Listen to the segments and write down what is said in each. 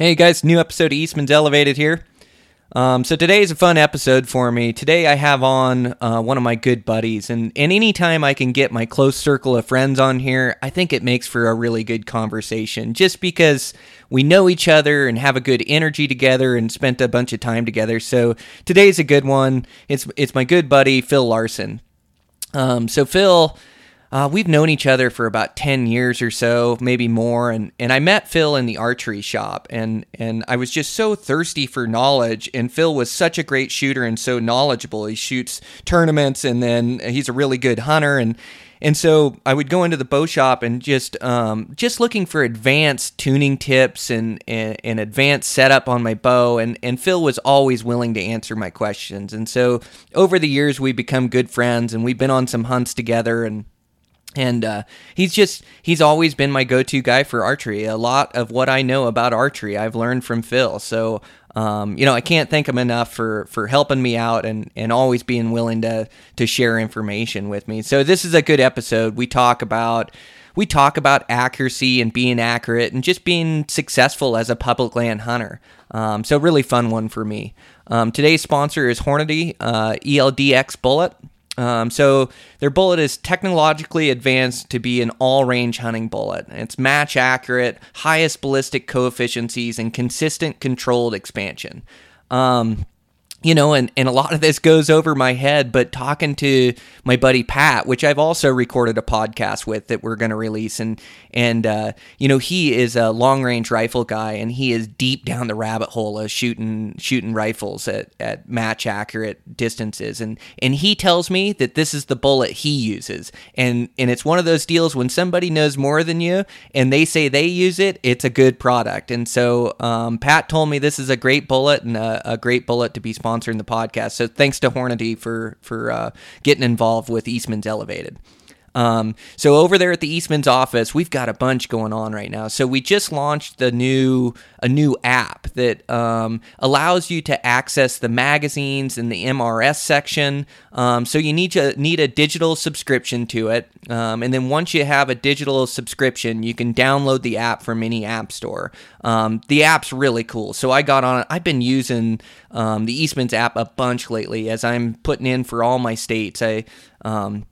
Hey guys, new episode of Eastman's Elevated here. Um, so today is a fun episode for me. Today I have on uh, one of my good buddies, and, and anytime I can get my close circle of friends on here, I think it makes for a really good conversation just because we know each other and have a good energy together and spent a bunch of time together. So today's a good one. It's, it's my good buddy, Phil Larson. Um, so Phil uh, we've known each other for about 10 years or so, maybe more. And, and I met Phil in the archery shop, and, and I was just so thirsty for knowledge. And Phil was such a great shooter and so knowledgeable. He shoots tournaments, and then he's a really good hunter. And, and so I would go into the bow shop and just um, just looking for advanced tuning tips and, and, and advanced setup on my bow. And, and Phil was always willing to answer my questions. And so over the years, we become good friends, and we've been on some hunts together. And and uh, he's just he's always been my go-to guy for archery. A lot of what i know about archery i've learned from phil. So um, you know i can't thank him enough for for helping me out and and always being willing to to share information with me. So this is a good episode. We talk about we talk about accuracy and being accurate and just being successful as a public land hunter. Um, so really fun one for me. Um, today's sponsor is hornady uh, ELD-X bullet um, so their bullet is technologically advanced to be an all-range hunting bullet. It's match accurate, highest ballistic coefficiencies, and consistent controlled expansion. Um, you know, and, and a lot of this goes over my head, but talking to my buddy Pat, which I've also recorded a podcast with that we're going to release, and and uh, you know he is a long range rifle guy, and he is deep down the rabbit hole of shooting shooting rifles at, at match accurate distances, and and he tells me that this is the bullet he uses, and and it's one of those deals when somebody knows more than you and they say they use it, it's a good product, and so um, Pat told me this is a great bullet and a, a great bullet to be sponsored sponsoring the podcast. So thanks to Hornady for for uh, getting involved with Eastman's Elevated. Um, so over there at the Eastman's office, we've got a bunch going on right now. So we just launched the new a new app that um, allows you to access the magazines in the MRS section. Um, so you need to need a digital subscription to it, um, and then once you have a digital subscription, you can download the app from any app store. Um, the app's really cool. So I got on. I've been using um, the Eastman's app a bunch lately as I'm putting in for all my states. I um,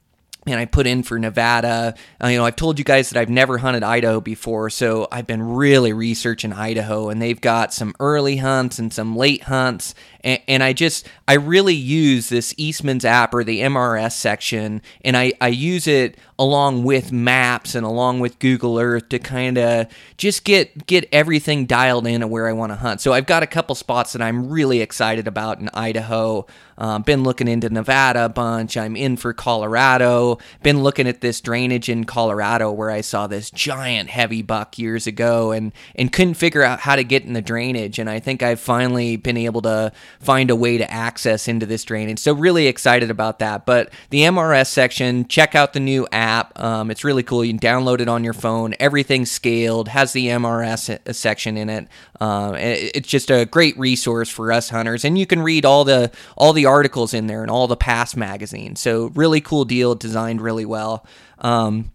and I put in for Nevada. Uh, you know, I've told you guys that I've never hunted Idaho before, so I've been really researching Idaho, and they've got some early hunts and some late hunts, and, and I just I really use this Eastman's app or the MRS section, and I I use it along with maps and along with Google Earth to kind of just get get everything dialed in of where I want to hunt. So I've got a couple spots that I'm really excited about in Idaho. Uh, been looking into Nevada a bunch. I'm in for Colorado. Been looking at this drainage in Colorado where I saw this giant heavy buck years ago and and couldn't figure out how to get in the drainage. And I think I've finally been able to find a way to access into this drainage. So really excited about that. But the MRS section, check out the new app. Um, it's really cool. You can download it on your phone. Everything's scaled. Has the MRS section in it. Uh, it's just a great resource for us hunters, and you can read all the all the articles in there and all the past magazines. So really cool deal, designed really well. Um,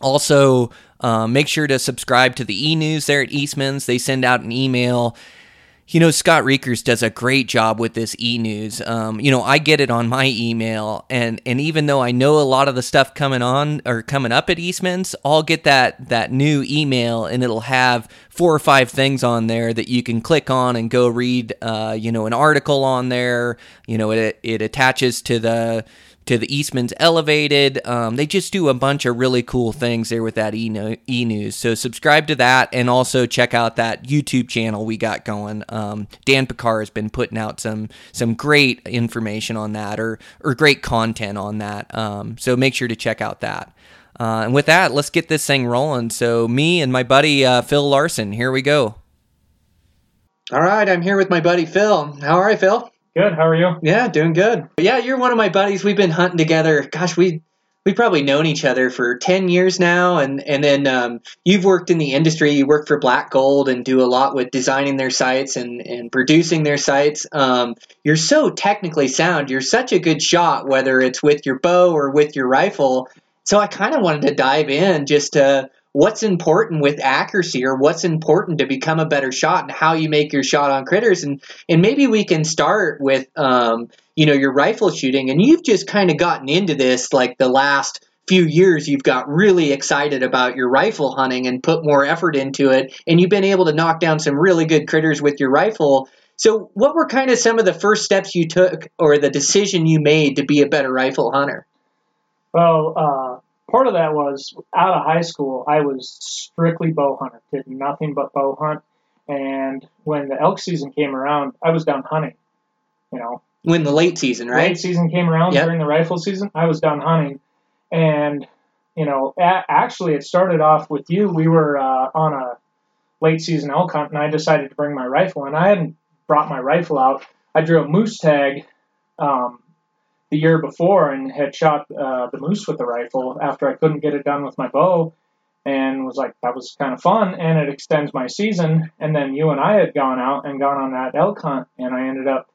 also, uh, make sure to subscribe to the e news there at Eastman's. They send out an email you know, Scott Reekers does a great job with this e news. Um, you know, I get it on my email, and and even though I know a lot of the stuff coming on or coming up at Eastman's, I'll get that that new email, and it'll have four or five things on there that you can click on and go read. Uh, you know, an article on there. You know, it it attaches to the to the Eastman's Elevated. Um, they just do a bunch of really cool things there with that e news. So subscribe to that and also check out that YouTube channel we got going. Um, Dan Pickar has been putting out some some great information on that or or great content on that. Um, so make sure to check out that. Uh, and with that, let's get this thing rolling. So me and my buddy uh, Phil Larson, here we go. All right, I'm here with my buddy Phil. How are you, Phil? Good. How are you? Yeah, doing good. Yeah, you're one of my buddies. We've been hunting together. Gosh, we we've probably known each other for 10 years now and and then um, you've worked in the industry you work for black gold and do a lot with designing their sights and, and producing their sights um, you're so technically sound you're such a good shot whether it's with your bow or with your rifle so i kind of wanted to dive in just to what's important with accuracy or what's important to become a better shot and how you make your shot on critters. And and maybe we can start with um, you know your rifle shooting. And you've just kind of gotten into this like the last few years you've got really excited about your rifle hunting and put more effort into it. And you've been able to knock down some really good critters with your rifle. So what were kind of some of the first steps you took or the decision you made to be a better rifle hunter? Well uh, part of that was out of high school i was strictly bow hunter did nothing but bow hunt and when the elk season came around i was down hunting you know when the late season right late season came around yep. during the rifle season i was down hunting and, you know, a- actually, it started off with you. We were uh, on a late season elk hunt, and I decided to bring my rifle. And I hadn't brought my rifle out. I drew a moose tag um, the year before and had shot uh, the moose with the rifle after I couldn't get it done with my bow. And was like, that was kind of fun, and it extends my season. And then you and I had gone out and gone on that elk hunt, and I ended up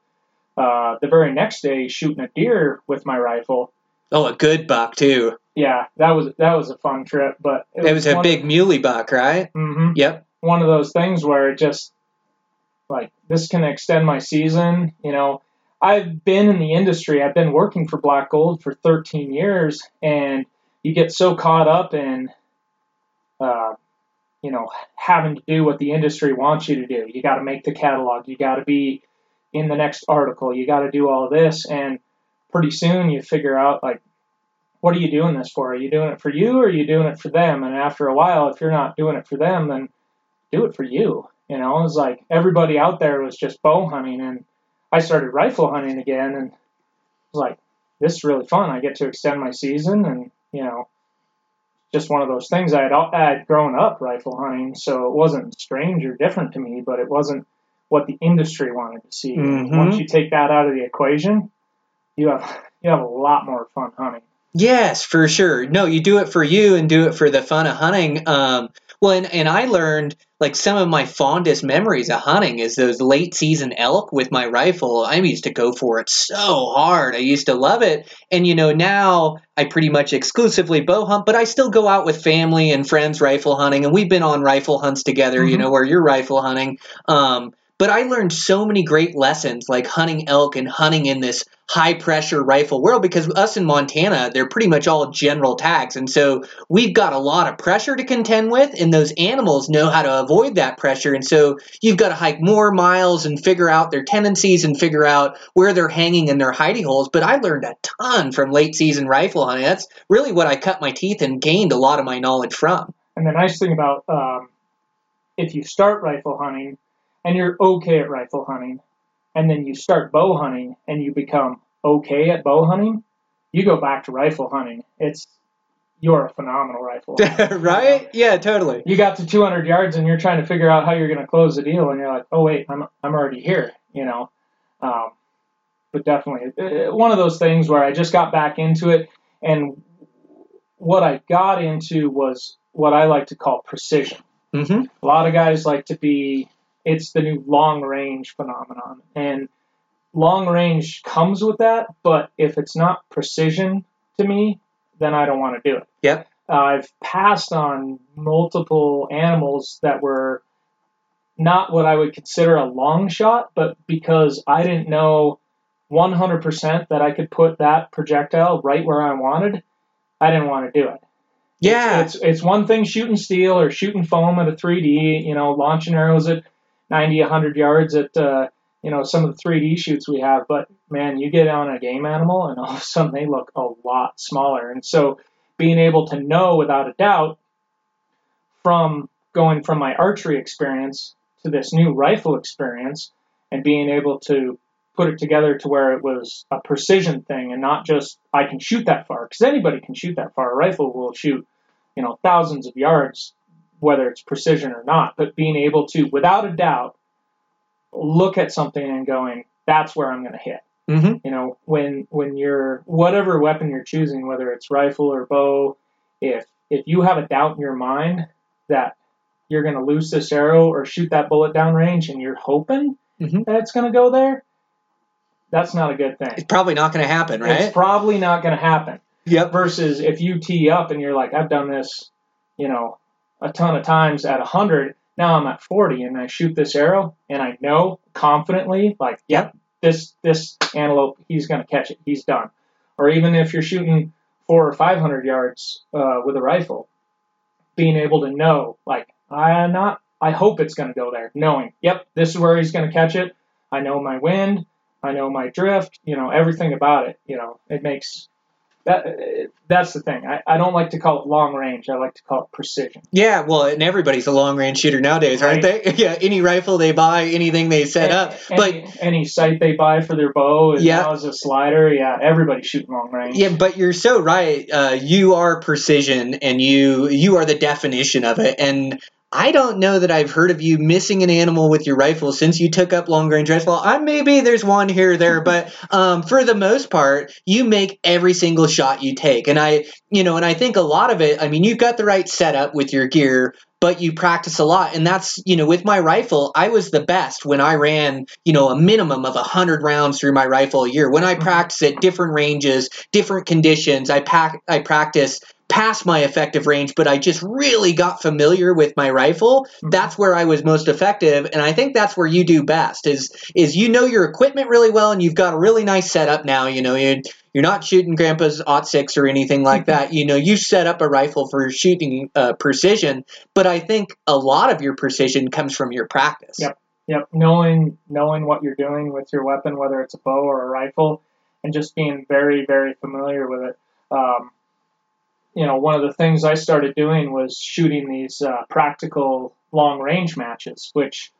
uh, the very next day shooting a deer with my rifle Oh, a good buck too. Yeah, that was that was a fun trip, but it, it was, was, a big of, muley buck, right? Mm-hmm. Yep. One of those things where it just like this can extend my season. You know, I've been in the industry. I've been working for Black Gold for 13 years, and you get so caught up in, uh, you know, having to do what the industry wants you to do. You got to make the catalog. You got to be in the next article. You got to do all this, and pretty soon you figure out like what are you doing this for? Are you doing it for you or are you doing it for them? And after a while, if you're not doing it for them, then do it for you. You know, it was like everybody out there was just bow hunting, and I started rifle hunting again, and it was like this is really fun. I get to extend my season, and you know, just one of those things. I had I had grown up rifle hunting, so it wasn't strange or different to me, but it wasn't what the industry wanted to see. Mm-hmm. Once you take that out of the equation, you have you have a lot more fun hunting. Yes, for sure. No, you do it for you and do it for the fun of hunting. Um, well, and, and I learned like some of my fondest memories of hunting is those late season elk with my rifle. I used to go for it so hard. I used to love it. And you know, now I pretty much exclusively bow hunt, but I still go out with family and friends rifle hunting. And we've been on rifle hunts together, mm-hmm. you know, where you're rifle hunting. Um, but I learned so many great lessons like hunting elk and hunting in this high pressure rifle world because us in Montana, they're pretty much all general tags. And so we've got a lot of pressure to contend with, and those animals know how to avoid that pressure. And so you've got to hike more miles and figure out their tendencies and figure out where they're hanging in their hiding holes. But I learned a ton from late season rifle hunting. That's really what I cut my teeth and gained a lot of my knowledge from. And the nice thing about um, if you start rifle hunting and you're okay at rifle hunting, and then you start bow hunting and you become okay at bow hunting, you go back to rifle hunting. It's you're a phenomenal rifle right? Yeah, totally. You got to 200 yards and you're trying to figure out how you're going to close the deal, and you're like, oh wait, I'm I'm already here, you know. Um, but definitely uh, one of those things where I just got back into it, and what I got into was what I like to call precision. Mm-hmm. A lot of guys like to be it's the new long range phenomenon. And long range comes with that, but if it's not precision to me, then I don't want to do it. Yep. Uh, I've passed on multiple animals that were not what I would consider a long shot, but because I didn't know 100% that I could put that projectile right where I wanted, I didn't want to do it. Yeah. It's, it's, it's one thing shooting steel or shooting foam at a 3D, you know, launching arrows at 90, 100 yards at uh, you know some of the 3D shoots we have. But man, you get on a game animal, and all of a sudden they look a lot smaller. And so being able to know without a doubt from going from my archery experience to this new rifle experience and being able to put it together to where it was a precision thing and not just I can shoot that far because anybody can shoot that far. A rifle will shoot, you know, thousands of yards whether it's precision or not, but being able to, without a doubt, look at something and going, that's where I'm going to hit. Mm-hmm. You know, when when you're whatever weapon you're choosing, whether it's rifle or bow, if if you have a doubt in your mind that you're going to lose this arrow or shoot that bullet down range, and you're hoping mm-hmm. that it's going to go there, that's not a good thing. It's probably not going to happen, right? It's probably not going to happen. Yep. Versus if you tee up and you're like, I've done this, you know, a ton of times at 100. Now I'm at 40 and I shoot this arrow and I know confidently, like, yep, this this antelope, he's going to catch it. He's done. Or even if you're shooting four or 500 yards uh, with a rifle, being able to know, like, I'm not, I hope it's going to go there, knowing, yep, this is where he's going to catch it. I know my wind. I know my drift. You know everything about it. You know it makes that that's the thing. I, I don't like to call it long range. I like to call it precision. Yeah, well, and everybody's a long range shooter nowadays, right. aren't they? Yeah, any rifle they buy, anything they set any, up, but any sight they buy for their bow is yeah. as a slider. Yeah, everybody's shooting long range. Yeah, but you're so right. Uh, you are precision, and you you are the definition of it. And I don't know that I've heard of you missing an animal with your rifle since you took up long range rifle. I maybe there's one here or there, but um, for the most part, you make every single shot you take. And I, you know, and I think a lot of it. I mean, you've got the right setup with your gear, but you practice a lot. And that's, you know, with my rifle, I was the best when I ran, you know, a minimum of 100 rounds through my rifle a year. When I mm-hmm. practice at different ranges, different conditions, I pack, I practice past my effective range, but I just really got familiar with my rifle, mm-hmm. that's where I was most effective. And I think that's where you do best is is you know your equipment really well and you've got a really nice setup now. You know, you're, you're not shooting grandpa's aught six or anything like mm-hmm. that. You know, you set up a rifle for shooting uh, precision, but I think a lot of your precision comes from your practice. Yep. Yep. Knowing knowing what you're doing with your weapon, whether it's a bow or a rifle, and just being very, very familiar with it. Um, you know, one of the things I started doing was shooting these uh, practical long range matches, which,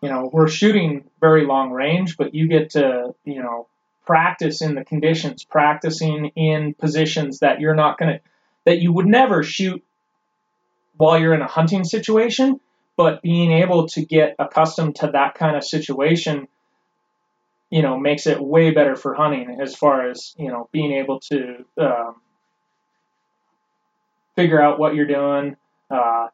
you know, we're shooting very long range, but you get to, you know, practice in the conditions, practicing in positions that you're not going to, that you would never shoot while you're in a hunting situation, but being able to get accustomed to that kind of situation, you know, makes it way better for hunting as far as, you know, being able to, um, figure out what you're doing. Uh,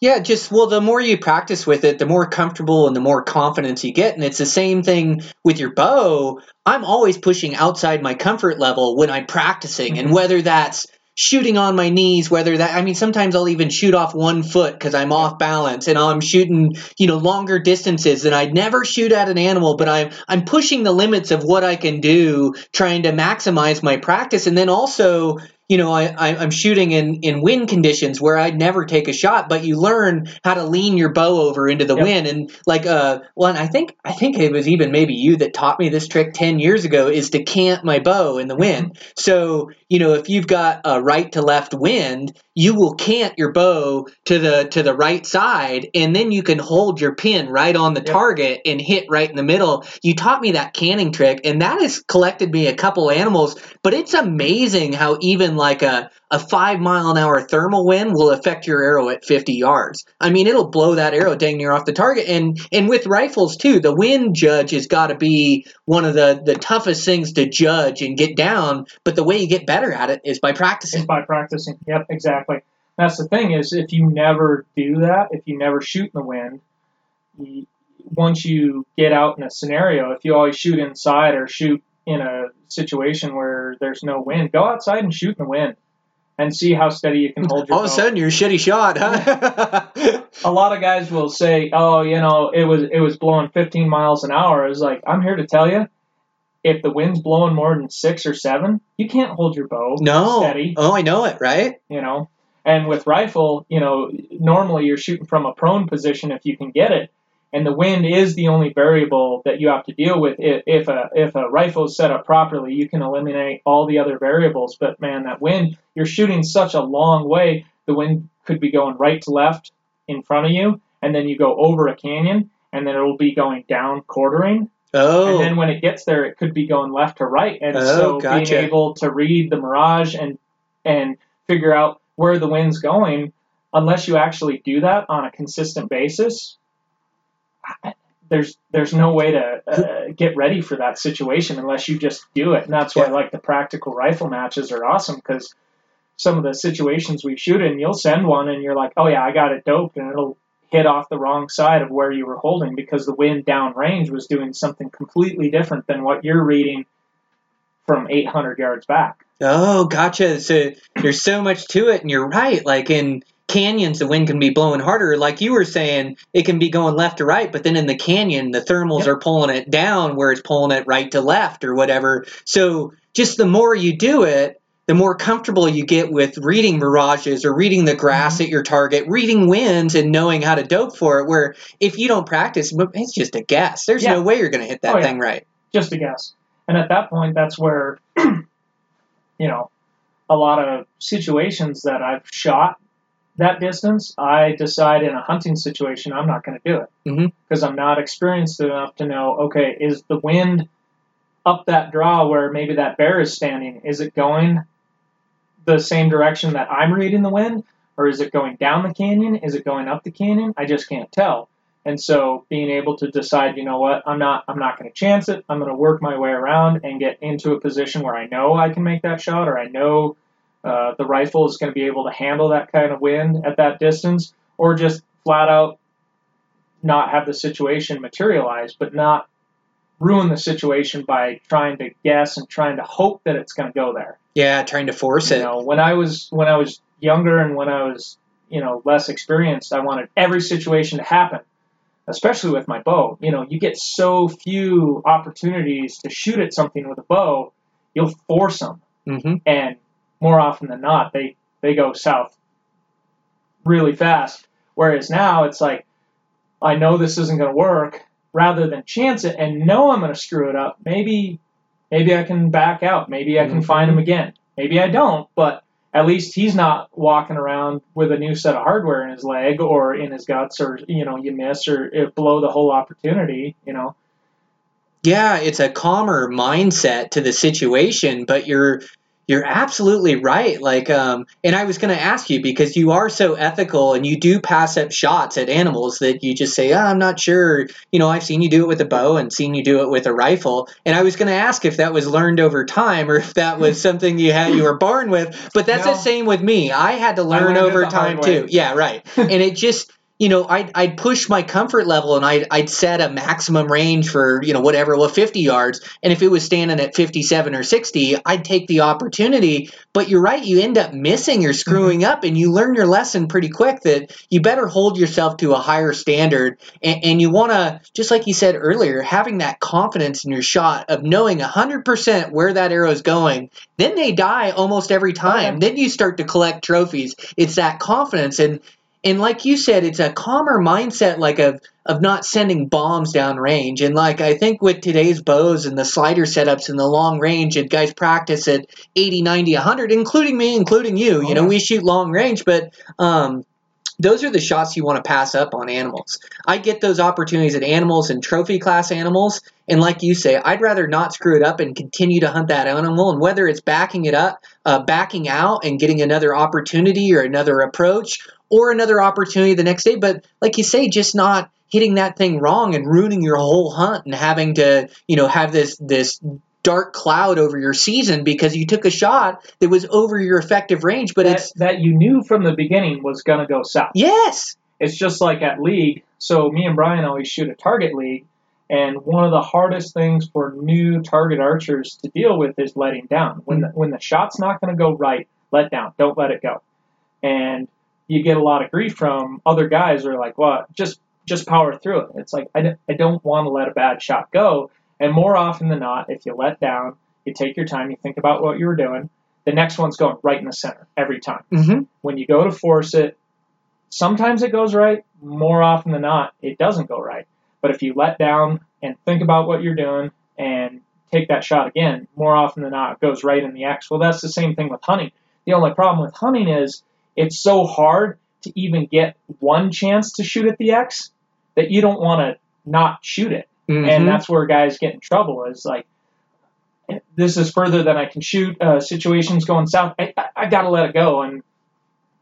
yeah, just well, the more you practice with it, the more comfortable and the more confidence you get. And it's the same thing with your bow. I'm always pushing outside my comfort level when I'm practicing, mm-hmm. and whether that's shooting on my knees, whether that, I mean, sometimes I'll even shoot off one foot because I'm off balance and I'm shooting, you know, longer distances and I'd never shoot at an animal, but I'm, I'm pushing the limits of what I can do, trying to maximize my practice. And then also, you know, I, I, am shooting in, in wind conditions where I'd never take a shot, but you learn how to lean your bow over into the yep. wind. And like, uh, well, I think, I think it was even maybe you that taught me this trick 10 years ago is to cant my bow in the wind. Mm-hmm. So, you know, if you've got a right to left wind, you will cant your bow to the, to the right side and then you can hold your pin right on the yep. target and hit right in the middle. You taught me that canting trick and that has collected me a couple animals, but it's amazing how even like a, a five mile an hour thermal wind will affect your arrow at 50 yards. I mean, it'll blow that arrow dang near off the target. And and with rifles too, the wind judge has got to be one of the, the toughest things to judge and get down. But the way you get better at it is by practicing. It's by practicing. Yep, exactly. That's the thing is if you never do that, if you never shoot in the wind, you, once you get out in a scenario, if you always shoot inside or shoot in a situation where there's no wind, go outside and shoot in the wind and see how steady you can hold your All of a sudden, you're a shitty shot, huh? a lot of guys will say, "Oh, you know, it was it was blowing 15 miles an hour." I was like I'm here to tell you, if the wind's blowing more than six or seven, you can't hold your bow no. steady. Oh, I know it, right? You know, and with rifle, you know, normally you're shooting from a prone position if you can get it and the wind is the only variable that you have to deal with. If, if a if a rifle is set up properly, you can eliminate all the other variables. But man, that wind, you're shooting such a long way. The wind could be going right to left in front of you, and then you go over a canyon, and then it will be going down quartering. Oh. And then when it gets there, it could be going left to right. And oh, so gotcha. being able to read the mirage and and figure out where the wind's going, unless you actually do that on a consistent basis, there's there's no way to uh, get ready for that situation unless you just do it. And that's why yeah. like the practical rifle matches are awesome because some of the situations we shoot in, you'll send one and you're like, oh yeah, I got it doped, and it'll hit off the wrong side of where you were holding because the wind downrange was doing something completely different than what you're reading from 800 yards back. Oh, gotcha. So there's so much to it, and you're right. Like in canyons, the wind can be blowing harder. Like you were saying, it can be going left to right, but then in the canyon, the thermals Yep. are pulling it down where it's pulling it right to left or whatever. So just the more you do it, the more comfortable you get with reading mirages or reading the grass mm-hmm. at your target, reading winds and knowing how to dope for it. Where if you don't practice, it's just a guess. There's Yeah. no way you're going to hit that Oh, yeah. thing right. just a guess. And at that point, that's where, you know, a lot of situations that I've shot that distance, I decide in a hunting situation, I'm not going to do it Mhm. because I'm not experienced enough to know, okay, is the wind up that draw where maybe that bear is standing? Is it going the same direction that I'm reading the wind? Or is it going down the canyon? Is it going up the canyon? I just can't tell. And so being able to decide, you know what, I'm not I'm not going to chance it. I'm going to work my way around and get into a position where I know I can make that shot or I know uh, the rifle is going to be able to handle that kind of wind at that distance or just flat out not have the situation materialize, but not ruin the situation by trying to guess and trying to hope that it's going to go there. Yeah, trying to force You it. know, when I was when I was younger and when I was you know less experienced, I wanted every situation to happen, especially with my bow. You know, you get so few opportunities to shoot at something with a bow, you'll force them, hmm and more often than not, they they go south really fast. Whereas now it's like, I know this isn't going to work. Rather than chance it and know I'm going to screw it up, maybe maybe I can back out. Maybe I can Mhm. find him again. Maybe I don't, but at least he's not walking around with a new set of hardware in his leg or in his guts, or you know, you miss or it blow the whole opportunity. You know, Yeah, it's a calmer mindset to the situation, but you're you're absolutely right. Like, um, and I was going to ask you because you are so ethical and you do pass up shots at animals that you just say, oh, I'm not sure. You know, I've seen you do it with a bow and seen you do it with a rifle. And I was going to ask if that was learned over time or if that was something you had you were born with. But that's No. the same with me. I had to learn over time too. Yeah, right. and it just you know, I'd, I'd push my comfort level and I'd, I'd set a maximum range for, you know, whatever, well, 50 yards. And if it was standing at 57 or 60, I'd take the opportunity. But you're right, you end up missing or mm-hmm. screwing up and you learn your lesson pretty quick that you better hold yourself to a higher standard. And, and you want to, just like you said earlier, having that confidence in your shot of knowing 100% where that arrow is going. Then they die almost every oh, time. Then you start to collect trophies. It's that confidence. And and like you said, it's a calmer mindset, like of of not sending bombs down range. And like I think with today's bows and the slider setups and the long range, and guys practice at 80, 90, 100, including me, including you. Oh, you know, yeah. we shoot long range, but um, those are the shots you want to pass up on animals. I get those opportunities at animals and trophy class animals, and like you say, I'd rather not screw it up and continue to hunt that animal. And whether it's backing it up, uh, backing out, and getting another opportunity or another approach, or another opportunity the next day, but like you say, just not hitting that thing wrong and ruining your whole hunt and having to, you know, have this this dark cloud over your season because you took a shot that was over your effective range. But that, it's that you knew from the beginning was going to go south. yes, It's just like at league. So me and Brian always shoot a target league, and one of the hardest things for new target archers to deal with is letting down. When hmm. the, when the shot's not going to go right, let down. Don't let it go. And you get a lot of grief from other guys who are like, "Well, just just power through it." It's like I, d- I don't want to let a bad shot go. And more often than not, if you let down, you take your time, you think about what you were doing. The next one's going right in the center every time hmm when you go to force it, sometimes it goes right. More often than not, it doesn't go right. But if you let down and think about what you're doing and take that shot again, more often than not, it goes right in the X. Well, that's the same thing with hunting. The only problem with hunting is it's so hard to even get one chance to shoot at the X that you don't want to not shoot it Mm-hmm. and that's where guys get in trouble is like this is further than i can shoot uh, situations going south I, I, I gotta let it go and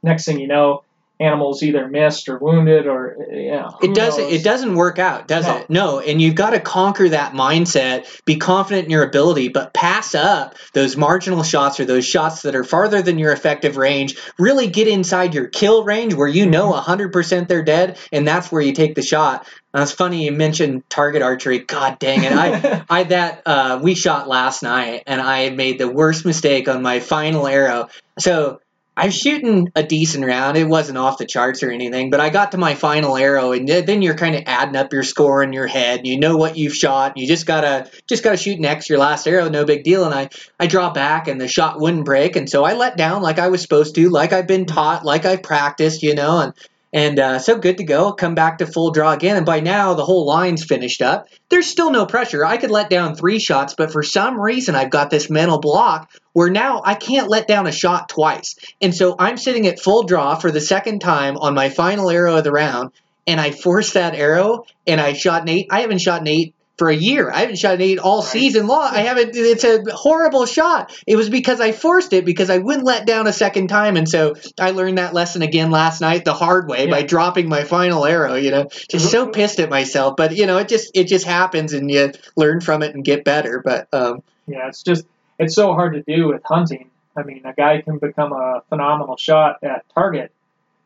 next thing you know animals either missed or wounded or who It doesn't. knows? It doesn't work out, does No. it? No. And you've got to conquer that mindset. Be confident in your ability, but pass up those marginal shots or those shots that are farther than your effective range. Really get inside your kill range where you know 100% they're dead, and that's where you take the shot. Now, it's funny you mentioned target archery. God dang it! I I that uh, we shot last night, and I made the worst mistake on my final arrow. So I was shooting a decent round. It wasn't off the charts or anything, but I got to my final arrow, and then you're kind of adding up your score in your head. You know what you've shot. You just gotta just gotta shoot next your last arrow. No big deal. And I I draw back, and the shot wouldn't break, and so I let down like I was supposed to, like I've been taught, like I've practiced, you know, and and uh, so good to go. Come back to full draw again. And by now, the whole line's finished up. There's still no pressure. I could let down three shots, but for some reason, I've got this mental block where now I can't let down a shot twice. And so I'm sitting at full draw for the second time on my final arrow of the round. And I forced that arrow and I shot an eight. I haven't shot an eight for a year. I haven't shot an eight all right. season long. I haven't. It's a horrible shot. It was because I forced it because I wouldn't let down a second time, and so I learned that lesson again last night the hard way yeah. by dropping my final arrow. You know, just so pissed at myself, but you know, it just it just happens, and you learn from it and get better. But um, yeah, it's just it's so hard to do with hunting. I mean, a guy can become a phenomenal shot at target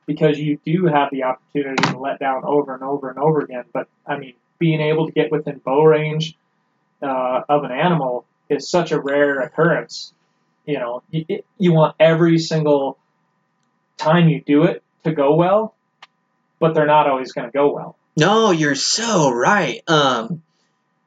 because you do have the opportunity to let down over and over and over again. But I mean, being able to get within bow range uh, of an animal is such a rare occurrence. You know, you, you want every single time you do it to go well, but they're not always going to go well. No, you're so right. Um,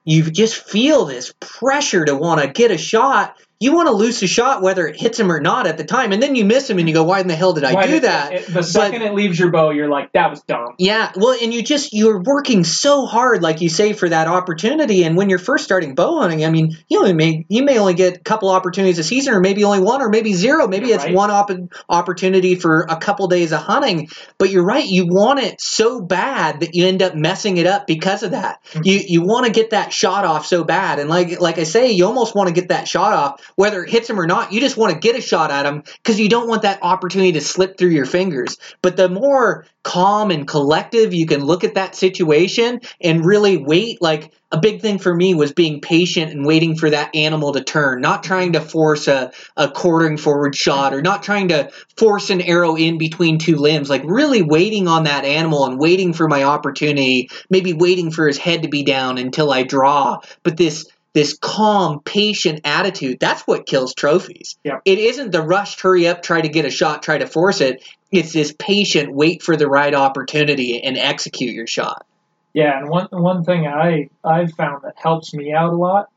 you just feel this pressure to want to get a shot you want to lose a shot whether it hits him or not at the time, and then you miss him and you go, "Why in the hell did I Why do did, that?" It, the second but, it leaves your bow, you're like, "That was dumb." Yeah, well, and you just you're working so hard, like you say, for that opportunity. And when you're first starting bow hunting, I mean, you only may you may only get a couple opportunities a season, or maybe only one, or maybe zero. Maybe it's right. one op- opportunity for a couple days of hunting. But you're right, you want it so bad that you end up messing it up because of that. Mm-hmm. You you want to get that shot off so bad, and like like I say, you almost want to get that shot off whether it hits him or not, you just want to get a shot at him because you don't want that opportunity to slip through your fingers. But the more calm and collective you can look at that situation and really wait, like a big thing for me was being patient and waiting for that animal to turn, not trying to force a, a quartering forward shot or not trying to force an arrow in between two limbs, like really waiting on that animal and waiting for my opportunity, maybe waiting for his head to be down until I draw. But this this calm, patient attitude, that's what kills trophies. Yep. It isn't the rushed, hurry up, try to get a shot, try to force it. It's this patient, wait for the right opportunity and execute your shot. Yeah, and one one thing I I've found that helps me out a lot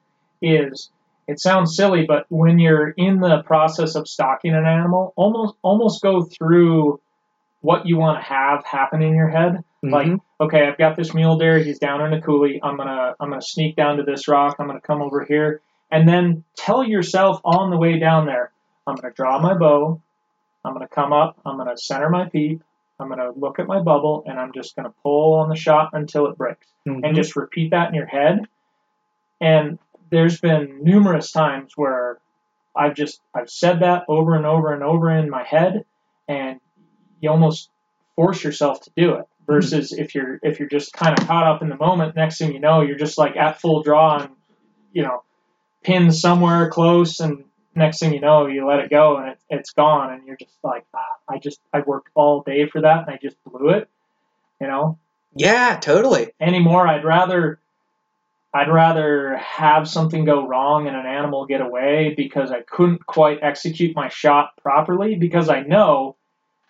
is it sounds silly, but when you're in the process of stalking an animal, almost almost go through what you want to have happen in your head. Mm-hmm. Like, okay, I've got this mule deer. He's down in a coulee. I'm gonna I'm gonna sneak down to this rock. I'm gonna come over here, and then tell yourself on the way down there, I'm gonna draw my bow. I'm gonna come up. I'm gonna center my peep. I'm gonna look at my bubble, and I'm just gonna pull on the shot until it breaks, mm-hmm. and just repeat that in your head. And there's been numerous times where I've just I've said that over and over and over in my head, and you almost force yourself to do it versus mm-hmm. if you're if you're just kind of caught up in the moment next thing you know you're just like at full draw and you know pinned somewhere close and next thing you know you let it go and it, it's gone and you're just like ah, i just i worked all day for that and i just blew it you know yeah totally anymore i'd rather i'd rather have something go wrong and an animal get away because i couldn't quite execute my shot properly because i know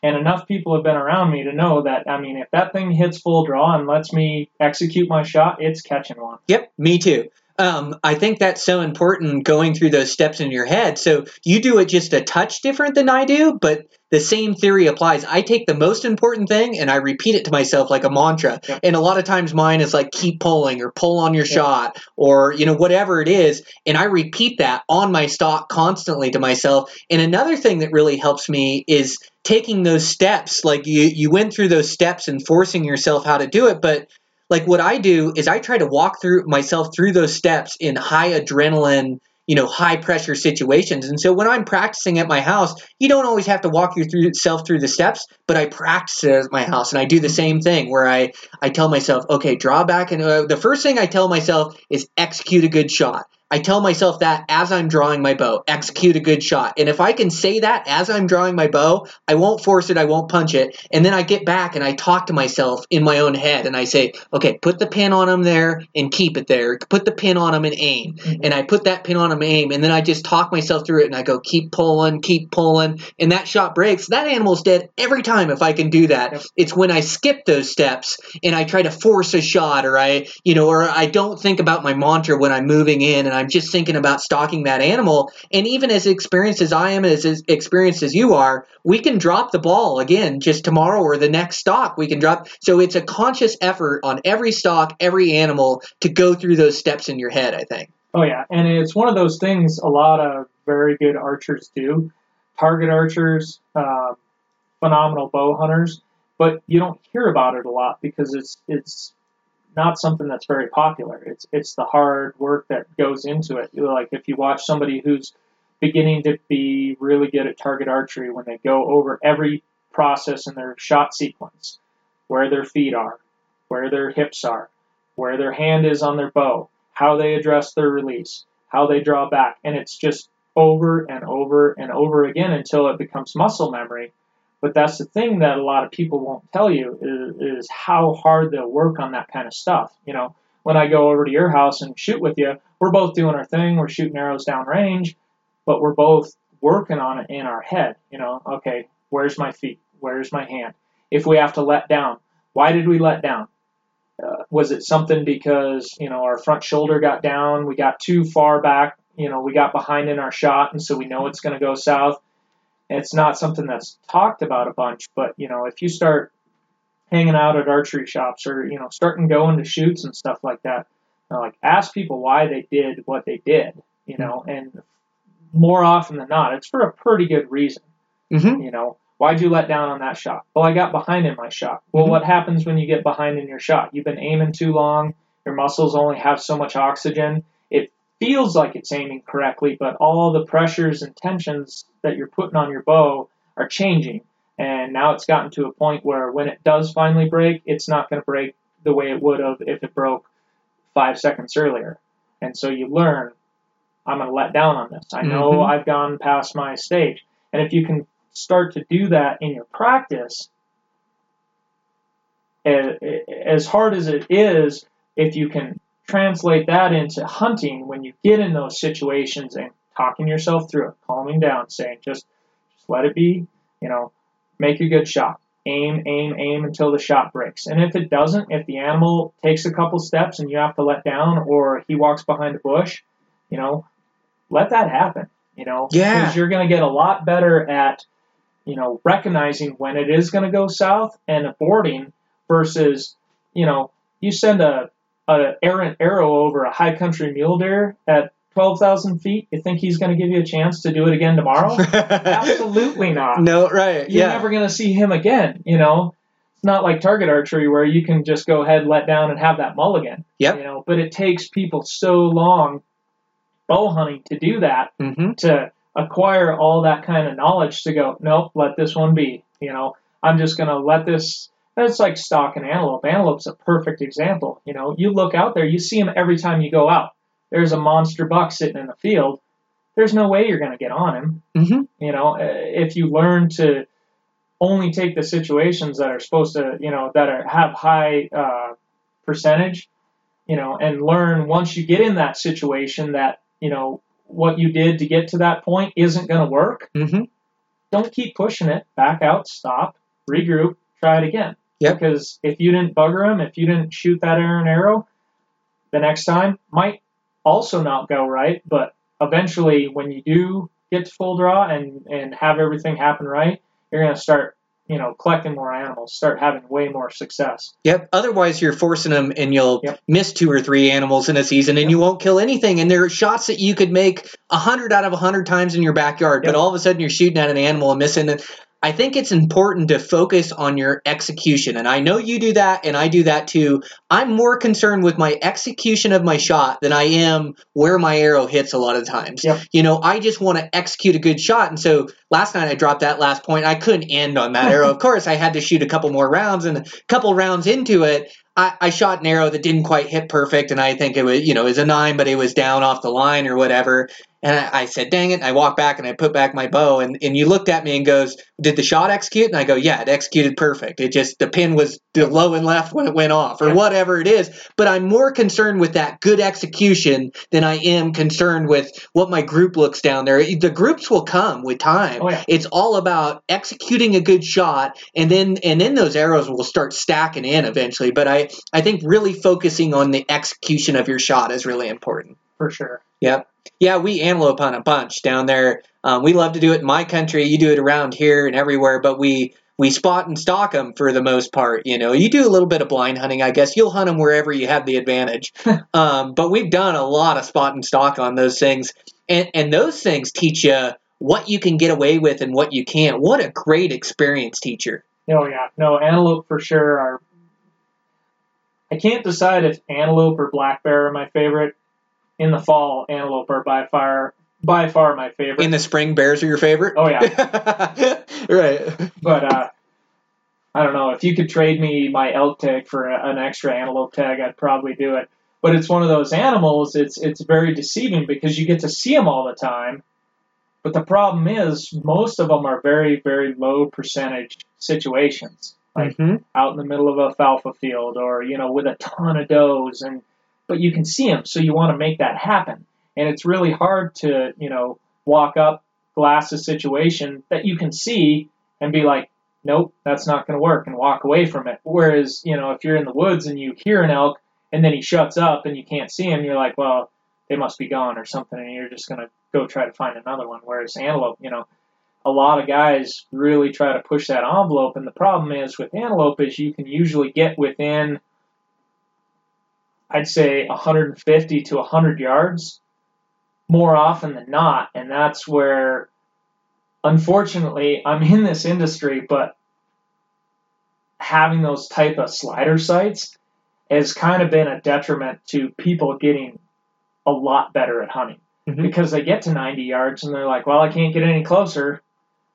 and enough people have been around me to know that, I mean, if that thing hits full draw and lets me execute my shot, it's catching one. Yep, me too. Um, I think that's so important going through those steps in your head. So you do it just a touch different than I do, but the same theory applies. I take the most important thing and I repeat it to myself like a mantra. Yep. And a lot of times mine is like keep pulling or pull on your yep. shot or you know whatever it is and I repeat that on my stock constantly to myself. And another thing that really helps me is taking those steps like you you went through those steps and forcing yourself how to do it but like what i do is i try to walk through myself through those steps in high adrenaline you know high pressure situations. And so when i'm practicing at my house you don't always have to walk yourself through the steps but i practice it at my house and i do the same thing where i i tell myself okay draw back and uh, the first thing i tell myself is execute a good shot I tell myself that as I'm drawing my bow, execute a good shot. And if I can say that as I'm drawing my bow, I won't force it, I won't punch it. And then I get back and I talk to myself in my own head and I say, okay, put the pin on him there and keep it there. Put the pin on him and aim. Mm-hmm. And I put that pin on him and aim. And then I just talk myself through it and I go, keep pulling, keep pulling. And that shot breaks. That animal's dead every time if I can do that. Yep. It's when I skip those steps and I try to force a shot or I, you know, or I don't think about my mantra when I'm moving in and I'm just thinking about stalking that animal. And even as experienced as I am, as experienced as you are, we can drop the ball again just tomorrow or the next stock. We can drop. So it's a conscious effort on every stock, every animal to go through those steps in your head, I think. Oh, yeah. And it's one of those things a lot of very good archers do. Target archers, uh, phenomenal bow hunters, but you don't hear about it a lot because it's it's not something that's very popular. It's it's the hard work that goes into it. Like if you watch somebody who's beginning to be really good at target archery when they go over every process in their shot sequence, where their feet are, where their hips are, where their hand is on their bow, how they address their release, how they draw back, and it's just over and over and over again until it becomes muscle memory but that's the thing that a lot of people won't tell you is, is how hard they'll work on that kind of stuff. You know, when I go over to your house and shoot with you, we're both doing our thing. We're shooting arrows down range, but we're both working on it in our head. You know, okay, where's my feet? Where's my hand? If we have to let down, why did we let down? Uh, was it something because you know our front shoulder got down? We got too far back. You know, we got behind in our shot, and so we know it's going to go south it's not something that's talked about a bunch, but you know, if you start hanging out at archery shops or you know, starting going to shoots and stuff like that, you know, like ask people why they did what they did, you know, and more often than not, it's for a pretty good reason. Mm-hmm. You know, why'd you let down on that shot? Well, I got behind in my shot. Well, mm-hmm. what happens when you get behind in your shot? You've been aiming too long. Your muscles only have so much oxygen. Feels like it's aiming correctly, but all the pressures and tensions that you're putting on your bow are changing. And now it's gotten to a point where when it does finally break, it's not going to break the way it would have if it broke five seconds earlier. And so you learn, I'm going to let down on this. I know mm-hmm. I've gone past my stage. And if you can start to do that in your practice, as hard as it is, if you can translate that into hunting when you get in those situations and talking yourself through it, calming down, saying just just let it be, you know, make a good shot. Aim, aim, aim until the shot breaks. And if it doesn't, if the animal takes a couple steps and you have to let down or he walks behind a bush, you know, let that happen. You know, yeah. because you're going to get a lot better at, you know, recognizing when it is going to go south and aborting versus, you know, you send a an errant arrow over a high country mule deer at 12,000 feet, you think he's going to give you a chance to do it again tomorrow? Absolutely not. No, right. You're yeah. never going to see him again, you know? It's not like target archery where you can just go ahead, let down, and have that mulligan. Yep. You know, but it takes people so long bow hunting to do that, mm-hmm. to acquire all that kind of knowledge to go, nope, let this one be. You know, I'm just going to let this that's like stock and antelope. Antelope's a perfect example. You know, you look out there, you see them every time you go out. There's a monster buck sitting in the field. There's no way you're going to get on him. Mm-hmm. You know, uh, if you learn to only take the situations that are supposed to, you know, that are have high uh, percentage, you know, and learn once you get in that situation that you know what you did to get to that point isn't going to work. Mm-hmm. Don't keep pushing it. Back out. Stop. Regroup. Try it again. Yep. Because if you didn't bugger him, if you didn't shoot that iron arrow, the next time might also not go right. But eventually, when you do get to full draw and and have everything happen right, you're gonna start you know collecting more animals, start having way more success. Yep. Otherwise, you're forcing them, and you'll yep. miss two or three animals in a season, and yep. you won't kill anything. And there are shots that you could make a hundred out of a hundred times in your backyard, yep. but all of a sudden you're shooting at an animal and missing it. I think it's important to focus on your execution. And I know you do that, and I do that too. I'm more concerned with my execution of my shot than I am where my arrow hits a lot of times. Yep. You know, I just want to execute a good shot. And so last night I dropped that last point. I couldn't end on that arrow. Of course, I had to shoot a couple more rounds, and a couple rounds into it, I, I shot an arrow that didn't quite hit perfect, and I think it was, you know, it was a nine, but it was down off the line or whatever. And I, I said, dang it. I walked back and I put back my bow. And, and you looked at me and goes, did the shot execute? And I go, yeah, it executed perfect. It just, the pin was low and left when it went off or whatever it is. But I'm more concerned with that good execution than I am concerned with what my group looks down there. The groups will come with time. Oh, yeah. It's all about executing a good shot and then, and then those arrows will start stacking in eventually. But I, I think really focusing on the execution of your shot is really important. for sure. Yep. Yeah, we antelope hunt a bunch down there. Um, we love to do it in my country. You do it around here and everywhere, but we we spot and stalk them for the most part. You know, you do a little bit of blind hunting, I guess. You'll hunt them wherever you have the advantage. um, but we've done a lot of spot and stalk on those things, and and those things teach you what you can get away with and what you can't. What a great experience, teacher. Oh yeah, no antelope for sure are. I can't decide if antelope or black bear are my favorite. In the fall, antelope are by far by far my favorite. In the spring, bears are your favorite. oh yeah, right. but uh, I don't know if you could trade me my elk tag for a, an extra antelope tag, I'd probably do it. But it's one of those animals. It's it's very deceiving because you get to see them all the time. But the problem is most of them are very very low percentage situations. Like Mhm. out in the middle of a alfalfa field or you know with a ton of does and but you can see them so you want to make that happen. And it's really hard to you know walk up glass a situation that you can see and be like nope that's not going to work and walk away from it. Whereas you know if you're in the woods and you hear an elk and then he shuts up and you can't see him you're like well they must be gone or something and you're just going to go try to find another one. Whereas antelope you know a lot of guys really try to push that envelope and the problem is with antelope is you can usually get within i'd say 150 to 100 yards more often than not. And that's where unfortunately i'm in this industry but having those type of slider sights has kind of been a detriment to people getting a lot better at hunting. Mhm. because they get to 90 yards and they're like well i can't get any closer.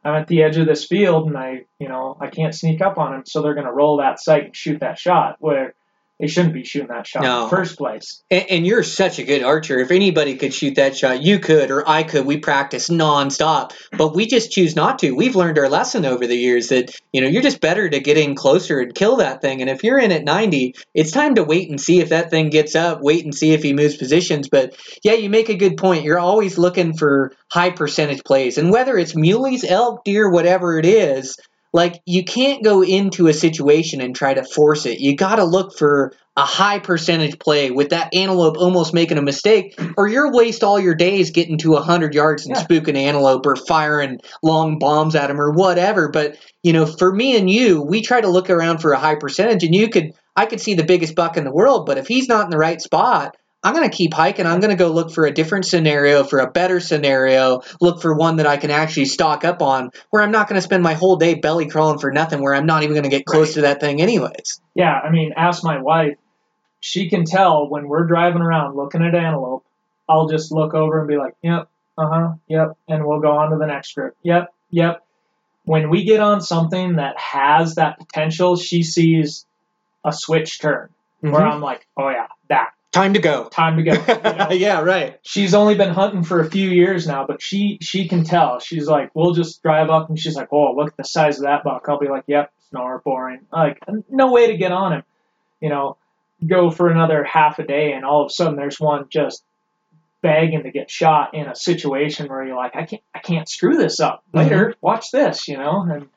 I'm at the edge of this field and i you know i can't sneak up on him so they're going to roll that sight and shoot that shot. Where they shouldn't be shooting that shot in No. the first place And, and you're such a good archer. If anybody could shoot that shot, you could, or I could. We practice nonstop, but we just choose not to. We've learned our lesson over the years that you know you're just better to get in closer and kill that thing. And if you're in at 90, it's time to wait and see if that thing gets up. Wait and see if he moves positions. But yeah, you make a good point. You're always looking for high percentage plays, and whether it's muleys, elk, deer, whatever it is. Like you can't go into a situation and try to force it. You got to look for a high percentage play with that antelope almost making a mistake, or you'll waste all your days getting to 100 yards and Yeah. spooking antelope or firing long bombs at him or whatever. But, you know, for me and you, we try to look around for a high percentage, and you could, I could see the biggest buck in the world, but if he's not in the right spot, I'm going to keep hiking. I'm going to go look for a different scenario, for a better scenario, look for one that I can actually stock up on where I'm not going to spend my whole day belly crawling for nothing, where I'm not even going to get close Right. to that thing anyways. Yeah, I mean, ask my wife. She can tell when we're driving around looking at antelope. I'll just look over and be like, "Yep, uh huh, yep," and we'll go on to the next strip. Yep, yep. When we get on something that has that potential, she sees a switch turn where Mhm. I'm like, "Oh yeah, that Time to go. time to go." You know? yeah, right. she's only been hunting for a few years now, but she she can tell. She's like, we'll just drive up, and she's like, oh, look at the size of that buck. I'll be like, yep, snore, boring. Like, no way to get on him. You know, go for another half a day, and all of a sudden there's one just begging to get shot in a situation where you're like, I can't I can't screw this up. Later, watch this. You know, and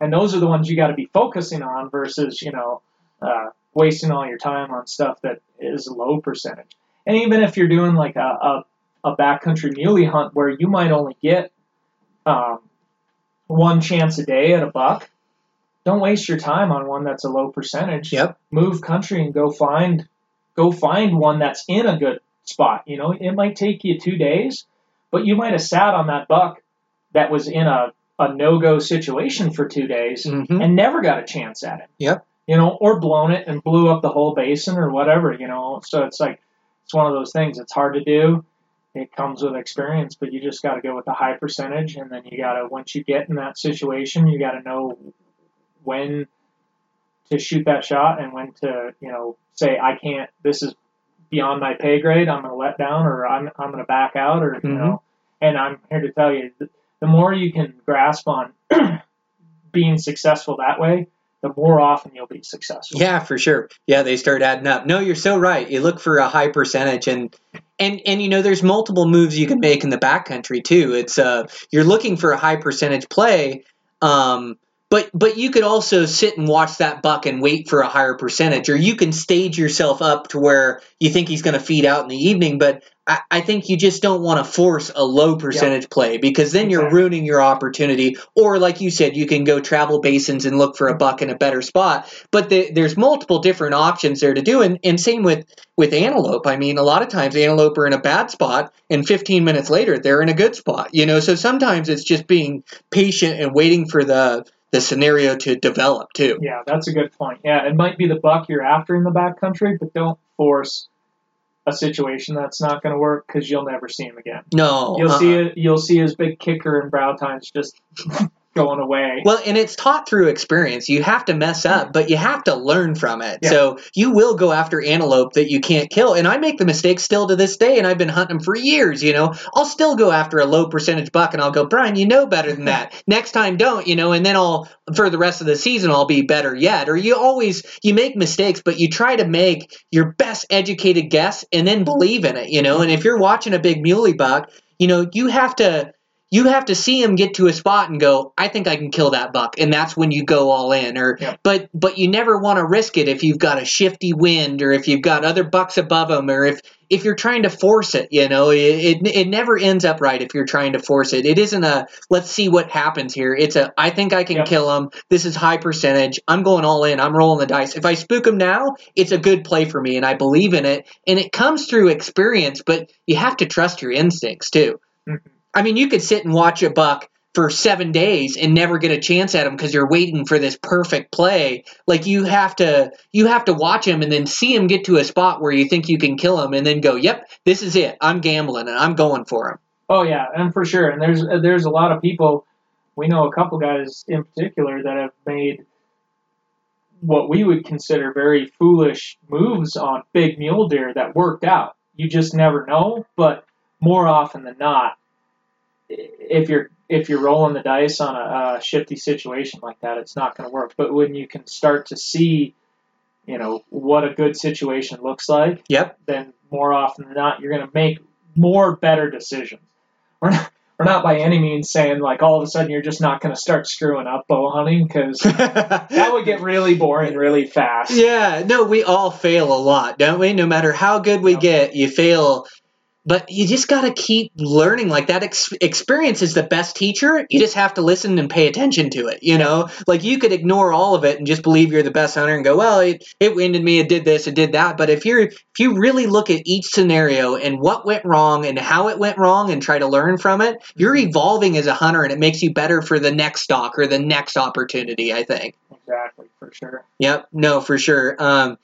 and those are the ones you got to be focusing on versus you know. Uh, wasting all your time on stuff that is low percentage. And even if you're doing like a, a, a backcountry muley hunt where you might only get um, one chance a day at a buck, don't waste your time on one that's a low percentage. Yep. Move country and go find go find one that's in a good spot. You know, it might take you two days, but you might have sat on that buck that was in a, a no go situation for two days Mhm. and never got a chance at it. Yep. You know, or blown it and blew up the whole basin or whatever, you know. So it's like it's one of those things. It's hard to do. It comes with experience, but you just got to go with the high percentage, and then you got to once you get in that situation, you got to know when to shoot that shot and when to you know say I can't. This is beyond my pay grade. I'm going to let down, or I'm I'm going to back out, or you Mhm. know. And I'm here to tell you, the more you can grasp on being successful that way, the more often you'll be successful. Yeah, for sure. Yeah, they start adding up. No, you're so right. You look for a high percentage and and and you know there's multiple moves you can make in the backcountry too. It's uh you're looking for a high percentage play um but but you could also sit and watch that buck and wait for a higher percentage or you can stage yourself up to where you think he's going to feed out in the evening but I, I think you just don't want to force a low percentage play because then you're ruining your opportunity. Or like you said you can go travel basins and look for a buck in a better spot but the, there's multiple different options there to do and, and same with with antelope. I mean a lot of times antelope are in a bad spot and 15 minutes later they're in a good spot you know? So sometimes it's just being patient and waiting for the the scenario to develop too. Yeah, that's a good point. Yeah, it might be the buck you're after in the backcountry, but don't force a situation that's not going to work because you'll never see him again. no You'll uh-uh. see it. You'll see his big kicker and brow tines just going away. Well, and it's taught through experience. You have to mess up, but you have to learn from it. Yeah. So you will go after antelope that you can't kill. And I make the mistake still to this day, and I've been hunting them for years. You know, I'll still go after a low percentage buck, and I'll go, Brian, you know better than that. Next time, don't. You know, and then I'll for the rest of the season, I'll be better yet. Or you always you make mistakes, but you try to make your best educated guess and then believe in it. You know, and if you're watching a big muley buck, you know, you have to you have to see him get to a spot and go, I think I can kill that buck, and that's when you go all in. Or Yeah. but but you never want to risk it if you've got a shifty wind or if you've got other bucks above him or if if you're trying to force it, you know, it, it it never ends up right if you're trying to force it. It isn't a let's see what happens here. It's a I think I can kill him. This is high percentage. I'm going all in. I'm rolling the dice. If I spook him now, it's a good play for me and I believe in it. And it comes through experience, but you have to trust your instincts too. Mhm. I mean, you could sit and watch a buck for seven days and never get a chance at him because you're waiting for this perfect play. Like you have to, you have to watch him and then see him get to a spot where you think you can kill him, and then go, "Yep, this is it. I'm gambling and I'm going for him." Oh yeah, and for sure. And there's uh, there's a lot of people. We know a couple guys in particular that have made what we would consider very foolish moves on big mule deer that worked out. You just never know, but more often than not, if you're if you're rolling the dice on a, a shifty situation like that, it's not going to work. But when you can start to see, you know, what a good situation looks like, Yep. then more often than not, you're going to make more better decisions. We're not, we're not by any means saying like all of a sudden you're just not going to start screwing up bow hunting because that would get really boring really fast. Yeah, no, we all fail a lot, don't we? No matter how good we get, you fail. But you just got to keep learning. Like that ex- experience is the best teacher. You just have to listen and pay attention to it. You know, like you could ignore all of it and just believe you're the best hunter and go, well, it, it winded me, it did this, it did that. But if you're if you really look at each scenario and what went wrong and how it went wrong and try to learn from it, you're evolving as a hunter and it makes you better for the next stock or the next opportunity. I think. Exactly, for sure. Yep. No, for sure. Um,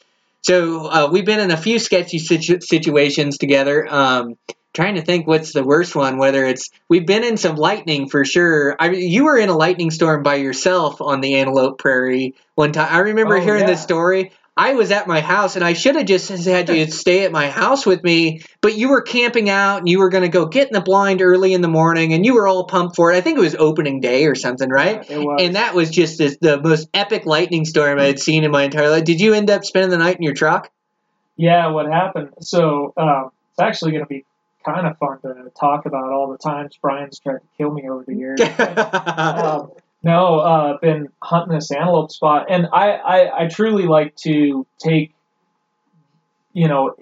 so uh, we've been in a few sketchy situ- situations together. Um, trying to think what's the worst one. Whether it's we've been in some lightning for sure. I you were in a lightning storm by yourself on the Antelope Prairie one time. I remember Oh, hearing yeah. this story. I was at my house and I should have just had you stay at my house with me, but you were camping out and you were going to go get in the blind early in the morning and you were all pumped for it. I think it was opening day or something, right? Yeah, it was. And that was just this, the most epic lightning storm I had seen in my entire life. Did you end up spending the night in your truck? Yeah, what happened? So um, it's actually going to be kind of fun to talk about all the times Brian's tried to kill me over the years. um, no, uh, been hunting this antelope spot, and I, I, I truly like to take, you know,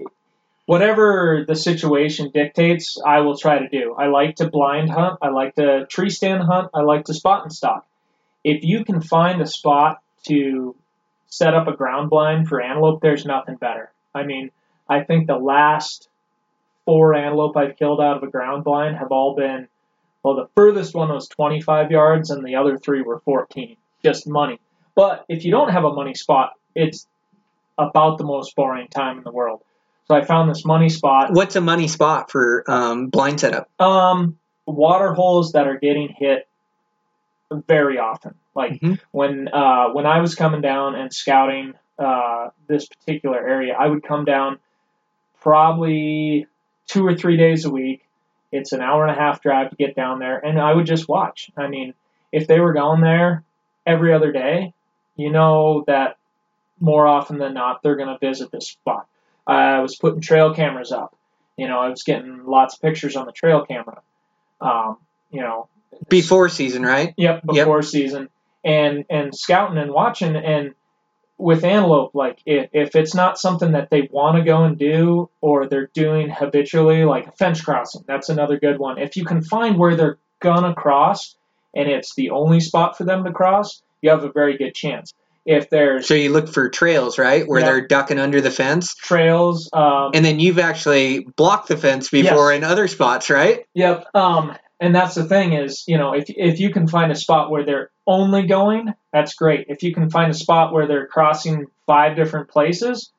whatever the situation dictates, I will try to do. I like to blind hunt. I like to tree stand hunt. I like to spot and stalk. If you can find a spot to set up a ground blind for antelope, there's nothing better. I mean, I think the last four antelope I've killed out of a ground blind have all been well, the furthest one was 25 yards, and the other three were 14. Just money. But if you don't have a money spot, it's about the most boring time in the world. So I found this money spot. What's a money spot for um, blind setup? Um, water holes that are getting hit very often. Like Mhm. when uh, when I was coming down and scouting uh, this particular area, I would come down probably two or three days a week. It's an hour and a half drive to get down there, and I would just watch. I mean, if they were going there every other day, you know that more often than not they're going to visit this spot. I was putting trail cameras up. You know, I was getting lots of pictures on the trail camera. Um, you know, Before season, right? Yep, before season, and and scouting and watching, and with antelope, like if, if it's not something that they want to go and do, or they're doing habitually, like a fence crossing, that's another good one. If you can find where they're gonna cross, and it's the only spot for them to cross, you have a very good chance. If there's So you look for trails, right, where Yeah. they're ducking under the fence, trails, um, and then you've actually blocked the fence before Yes. in other spots, right? Yep. Um, and that's the thing is, you know, if if you can find a spot where they're only going, that's great. If you can find a spot where they're crossing five different places,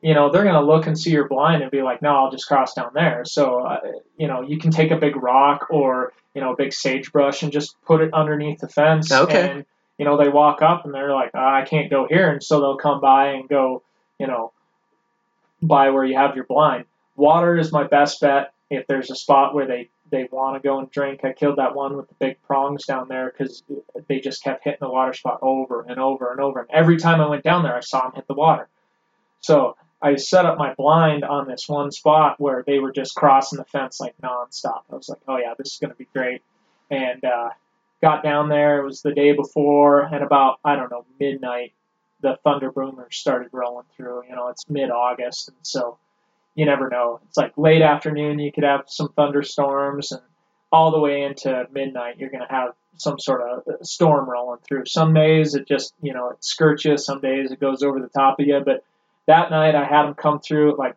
you know, they're gonna look and see your blind and be like, no, I'll just cross down there. So, uh, you know, you can take a big rock or you know a big sagebrush and just put it underneath the fence. Okay. And you know, they walk up and they're like, ah, I can't go here, and so they'll come by and go, you know, by where you have your blind. Water is my best bet if there's a spot where they they want to go and drink. I killed that one with the big prongs down there because they just kept hitting the water spot over and over and over. And every time I went down there, I saw them hit the water. So I set up my blind on this one spot where they were just crossing the fence like nonstop. I was like, oh yeah, this is going to be great. And uh, got down there. It was the day before, and about I don't know midnight, the thunder boomers started rolling through. You know, it's mid August, and so you never know. It's like late afternoon, you could have some thunderstorms, and all the way into midnight, you're going to have some sort of storm rolling through. Some days it just, you know, it skirts you. Some days it goes over the top of you. But that night, I had them come through at like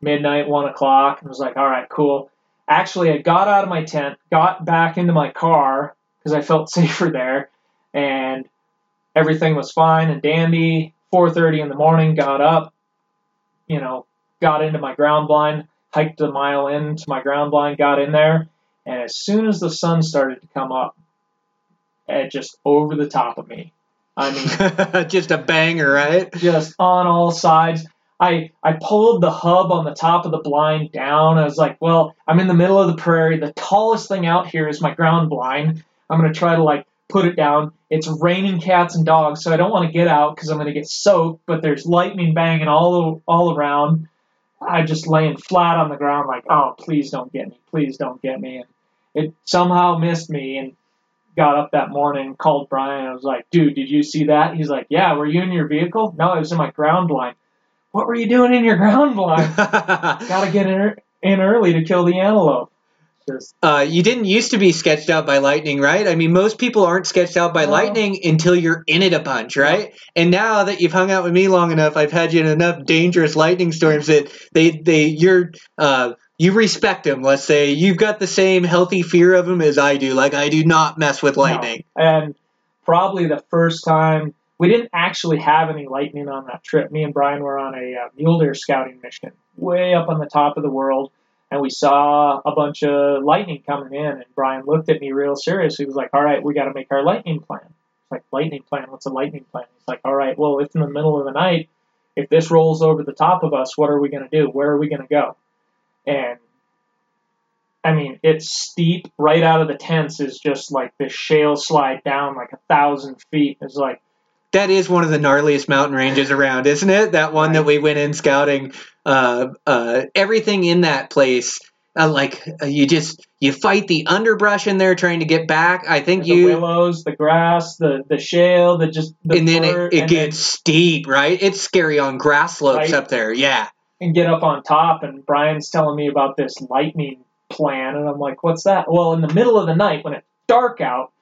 midnight, one o'clock, and was like, all right, cool. Actually, I got out of my tent, got back into my car because I felt safer there, and everything was fine and dandy. 4:30 in the morning, got up, you know, got into my ground blind, hiked a mile into my ground blind, got in there, and as soon as the sun started to come up, it just over the top of me. I mean, Just a banger, right? just on all sides. I I pulled the hub on the top of the blind down. I was like, well, I'm in the middle of the prairie. The tallest thing out here is my ground blind. I'm gonna try to like put it down. It's raining cats and dogs, so I don't want to get out because I'm gonna get soaked. But there's lightning banging all all around. I'm just laying flat on the ground, like, oh, please don't get me, please don't get me. And it somehow missed me and got up that morning, called Brian. I was like, dude, did you see that? He's like, yeah. Were you in your vehicle? No, I was in my ground blind. What were you doing in your ground blind? Gotta get in, er, in early to kill the antelope. Uh, you didn't used to be sketched out by lightning, right? I mean, most people aren't sketched out by No. lightning until you're in it a bunch, right? And now that you've hung out with me long enough, I've had you in enough dangerous lightning storms that they they you're uh, you respect them. Let's say you've got the same healthy fear of them as I do. Like I do not mess with lightning. and probably the first time we didn't actually have any lightning on that trip. Me and Brian were on a uh, mule deer scouting mission way up on the top of the world, and we saw a bunch of lightning coming in. And Brian looked at me real serious. He was like, "All right, we got to make our lightning plan." It's like lightning plan. What's a lightning plan? He's like, "All right, well, if in the middle of the night, if this rolls over the top of us, what are we going to do? Where are we going to go?" And I mean, it's steep right out of the tents is just like this shale slide down like a thousand feet. It's like, That is one of the gnarliest mountain ranges around, isn't it? That one that we went in scouting. Uh, uh, everything in that place, uh, like uh, you just you fight the underbrush in there trying to get back. I think the you, willows, the grass, the the shale, the just the and then it, it gets steep, right? It's scary on grass slopes Right. up there. Yeah. and get up on top. And Brian's telling me about this lightning plan, and I'm like, what's that? Well, in the middle of the night when it's dark out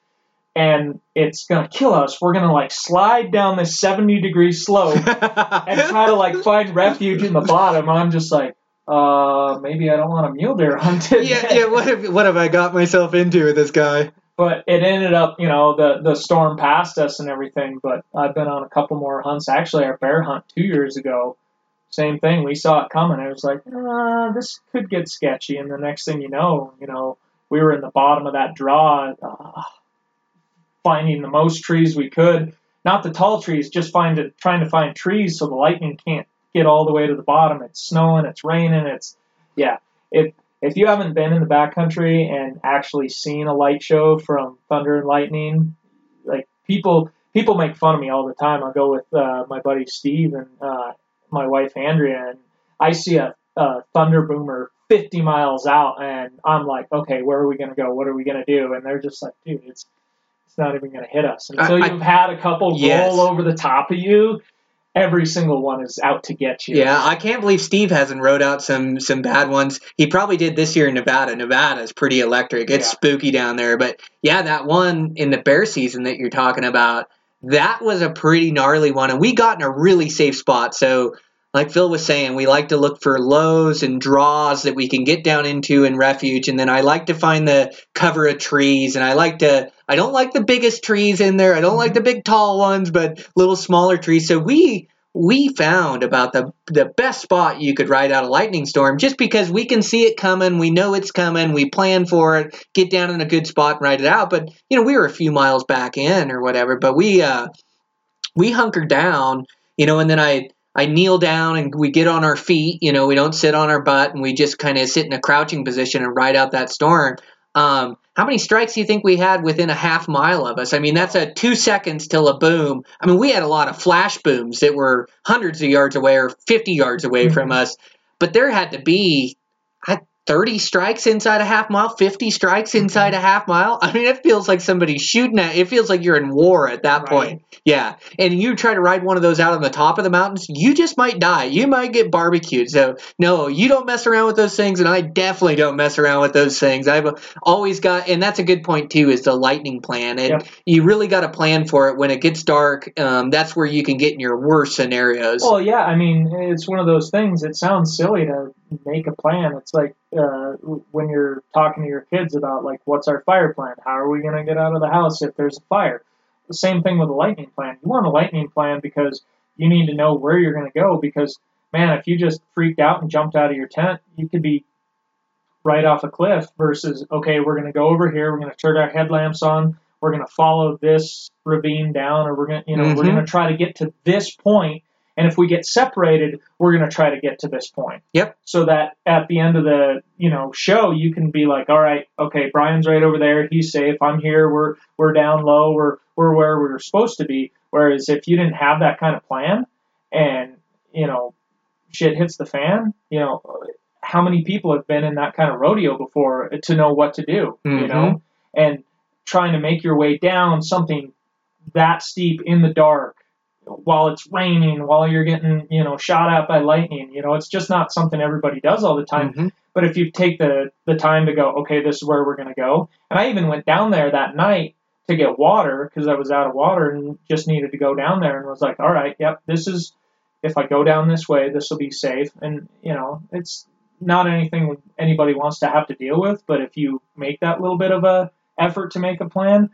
and it's gonna kill us, we're gonna like slide down this 70 degree slope and try to like find refuge in the bottom. I'm just like, uh, maybe I don't want a mule deer hunted. yeah, yeah. What have what have I got myself into with this guy? but it ended up, you know, the the storm passed us and everything. But I've been on a couple more hunts. Actually, our bear hunt two years ago, same thing. We saw it coming. I was like, uh, this could get sketchy. And the next thing you know, you know, we were in the bottom of that draw. Uh, finding the most trees we could. Not the tall trees, just find it, trying to find trees so the lightning can't get all the way to the bottom. It's snowing, it's raining, it's yeah. If if you haven't been in the backcountry and actually seen a light show from thunder and lightning, like people people make fun of me all the time. I go with uh, my buddy Steve and uh, my wife Andrea, and I see a, a thunder boomer 50 miles out, and I'm like, okay, where are we gonna go? What are we gonna do? And they're just like, dude, it's it's not even gonna hit us until I- you've had a couple Yes. roll over the top of you. Every single one is out to get you. Yeah, I can't believe Steve hasn't wrote out some some bad ones. He probably did this year in Nevada. Nevada is pretty electric. It's Yeah. spooky down there. But yeah, that one in the bear season that you're talking about, that was a pretty gnarly one. And we got in a really safe spot. So like Phil was saying, we like to look for lows and draws that we can get down into in refuge. And then I like to find the cover of trees. And I like to, I don't like the biggest trees in there. I don't like the big tall ones, but little smaller trees. So we, we found about the the best spot you could ride out a lightning storm just because we can see it coming, we know it's coming, we plan for it, get down in a good spot and ride it out. But you know, we were a few miles back in or whatever, but we uh we hunkered down, you know, and then I I kneel down and we get on our feet, you know, we don't sit on our butt and we just kind of sit in a crouching position and ride out that storm. Um, how many strikes do you think we had within a half mile of us? I mean, that's a two seconds till a boom. I mean, we had a lot of flash booms that were hundreds of yards away or 50 yards away from us, but there had to be I- 30 strikes inside a half mile, 50 strikes inside a half mile. I mean, it feels like somebody's shooting at it feels like you're in war at that Right. point. Yeah. And you try to ride one of those out on the top of the mountains, you just might die. You might get barbecued. So, no, you don't mess around with those things, and I definitely don't mess around with those things. I've always got, and that's a good point too, is the lightning plan. And Yep. you really got to plan for it when it gets dark. Um, that's where you can get in your worst scenarios. Well, yeah, I mean, it's one of those things. It sounds silly to make a plan. It's like uh, when you're talking to your kids about like, what's our fire plan? How are we going to get out of the house if there's a fire? The same thing with a lightning plan. You want a lightning plan because you need to know where you're going to go. Because man, if you just freaked out and jumped out of your tent, you could be right off a cliff. Versus, okay, we're going to go over here. We're going to turn our headlamps on. We're going to follow this ravine down, or we're going to, you know, we're Mhm. going to try to get to this point and if we get separated, we're going to try to get to this point. Yep. So that at the end of the, you know, show, you can be like, all right, okay, Brian's right over there. He's safe. I'm here. We're, we're down low. We're, we're where we're supposed to be. Whereas if you didn't have that kind of plan and, you know, shit hits the fan, you know, how many people have been in that kind of rodeo before to know what to do, you Mhm. know, and trying to make your way down something that steep in the dark while it's raining, while you're getting, you know, shot at by lightning. You know, it's just not something everybody does all the time. Mhm. But if you take the the time to go, okay, this is where we're going to go. And I even went down there that night to get water because I was out of water and just needed to go down there and was like, all right, yep, this is if I go down this way, this will be safe. And you know, it's not anything anybody wants to have to deal with, but if you make that little bit of a effort to make a plan,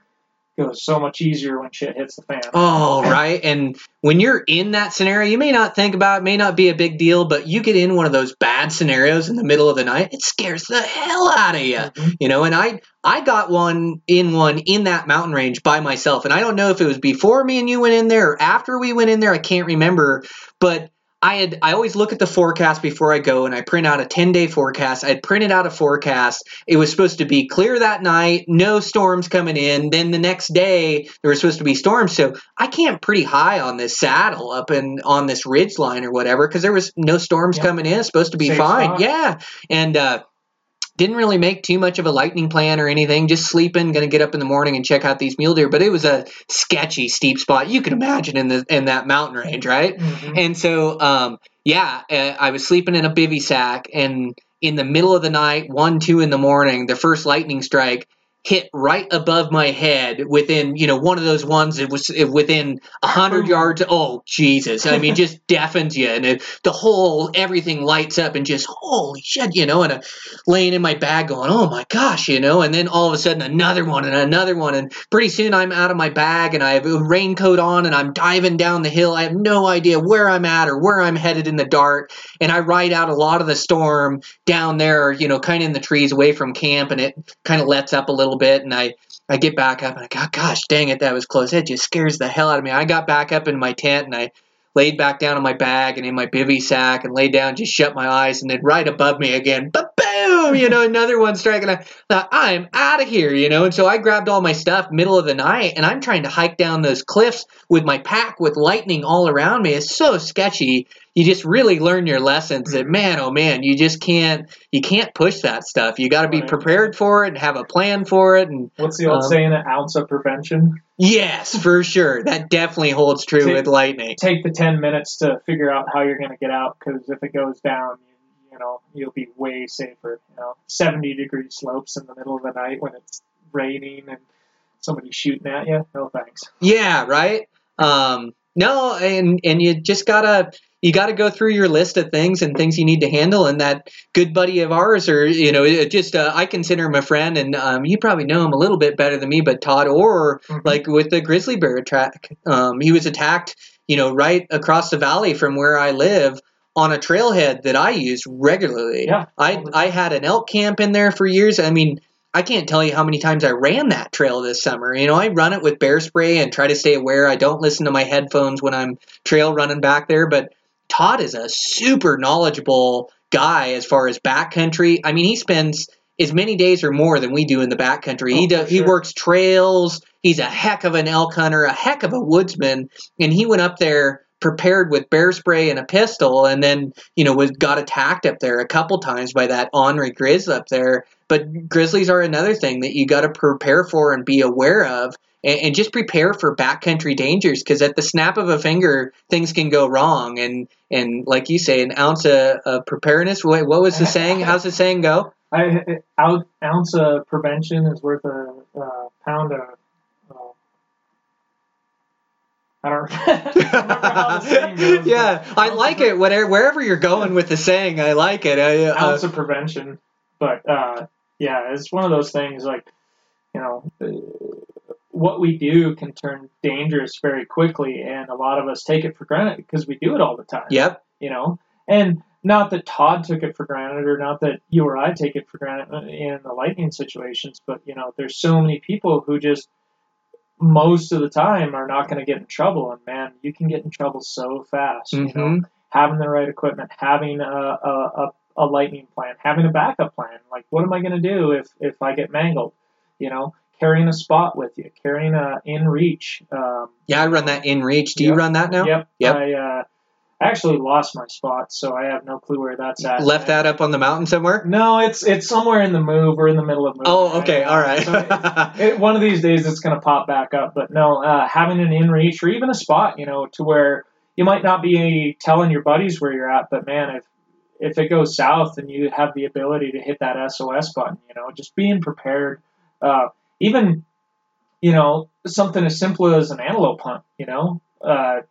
goes so much easier when shit hits the fan. Oh, right. And when you're in that scenario, you may not think about it, may not be a big deal, but you get in one of those bad scenarios in the middle of the night, it scares the hell out of you. Mhm. You know, and I I got one in one in that mountain range by myself. And I don't know if it was before me and you went in there or after we went in there, I can't remember, but I had I always look at the forecast before I go and I print out a 10-day forecast. I had printed out a forecast. It was supposed to be clear that night, no storms coming in. Then the next day there were supposed to be storms. So I camped pretty high on this saddle up in on this ridge line or whatever because there was no storms Yeah. coming in. It's supposed to be Safe fine. spot. Yeah. And uh didn't really make too much of a lightning plan or anything. Just sleeping, gonna get up in the morning and check out these mule deer. But it was a sketchy, steep spot. You can imagine in the in that mountain range, right? Mhm. And so, um, yeah, uh, I was sleeping in a bivy sack, and in the middle of the night, one, two in the morning, the first lightning strike hit right above my head within, you know, one of those ones that was uh, within a hundred yards. Oh, Jesus. I mean, just deafens you. And it, the whole, everything lights up and just, holy shit, you know, and laying in my bag going, oh my gosh, you know, and then all of a sudden another one and another one. And pretty soon I'm out of my bag and I have a raincoat on and I'm diving down the hill. I have no idea where I'm at or where I'm headed in the dark. And I ride out a lot of the storm down there, you know, kind of in the trees away from camp and it kind of lets up a little little bit, and I I get back up and I go, oh, gosh dang it, that was close. It just scares the hell out of me. I got back up in my tent and I laid back down in my bag and in my bivy sack and laid down, just shut my eyes, and then right above me again, boom, you know, another one striking. I thought, I'm out of here, you know. And so I grabbed all my stuff middle of the night and I'm trying to hike down those cliffs with my pack with lightning all around me. It's so sketchy. You just really learn your lessons that man, oh man, you just can't you can't push that stuff. You got to be Right. prepared for it and have a plan for it. And What's the old Um, saying? An ounce of prevention. yes, for sure, that definitely holds true See- with lightning. Take the ten minutes to figure out how you're going to get out, because if it goes down, know you'll be way safer. You know, seventy degree slopes in the middle of the night when it's raining and somebody's shooting at you. No thanks. Yeah, right. Um, no, and and you just gotta you gotta go through your list of things and things you need to handle. And that good buddy of ours, or you know, just uh, I consider him a friend, and um, you probably know him a little bit better than me. But Todd Orr, Mhm. like with the grizzly bear attack, um, he was attacked, you know, right across the valley from where I live. On a trailhead that I use regularly, Yeah. I I had an elk camp in there for years. I mean, I can't tell you how many times I ran that trail this summer. You know, I run it with bear spray and try to stay aware. I don't listen to my headphones when I'm trail running back there, but Todd is a super knowledgeable guy as far as backcountry. I mean, he spends as many days or more than we do in the backcountry. he Oh, does, for he works trails. He's a heck of an elk hunter, a heck of a woodsman, and he went up there prepared with bear spray and a pistol and then you know was got attacked up there a couple times by that ornery grizzly up there. But grizzlies are another thing that you got to prepare for and be aware of and, and just prepare for backcountry dangers because at the snap of a finger things can go wrong. And and like you say an ounce of, of preparedness what, what was the saying? How's the saying go? I, ounce of prevention is worth a uh, pound of. Uh, I don't remember how the saying goes. yeah i like it whatever wherever you're going with the saying i like it I, uh, ounce of prevention. But uh, yeah, it's one of those things like, you know, what we do can turn dangerous very quickly, and a lot of us take it for granted because we do it all the time. yep You know, and not that Todd took it for granted, or not that you or I take it for granted in the lightning situations, but you know, there's so many people who just most of the time are not going to get in trouble, and man, you can get in trouble so fast. You know, Mhm. having the right equipment, having a, a, a, a lightning plan, having a backup plan. Like, what am I going to do if, if I get mangled? You know, carrying a spot with you, carrying a inReach. Um, yeah i run that inReach do you run that now Yep. Yep. I uh, actually lost my spot, so I have no clue where that's at. left that up on the mountain somewhere No, it's it's somewhere in the move. We're in the middle of moving. oh okay all right. all now. right So it, one of these days it's going to pop back up. But no, uh, having an inReach or even a spot, you know, to where you might not be telling your buddies where you're at, but man, if if it goes south and you have the ability to hit that SOS button, you know, just being prepared. Uh, even, you know, something as simple as an antelope hunt, you know, uh,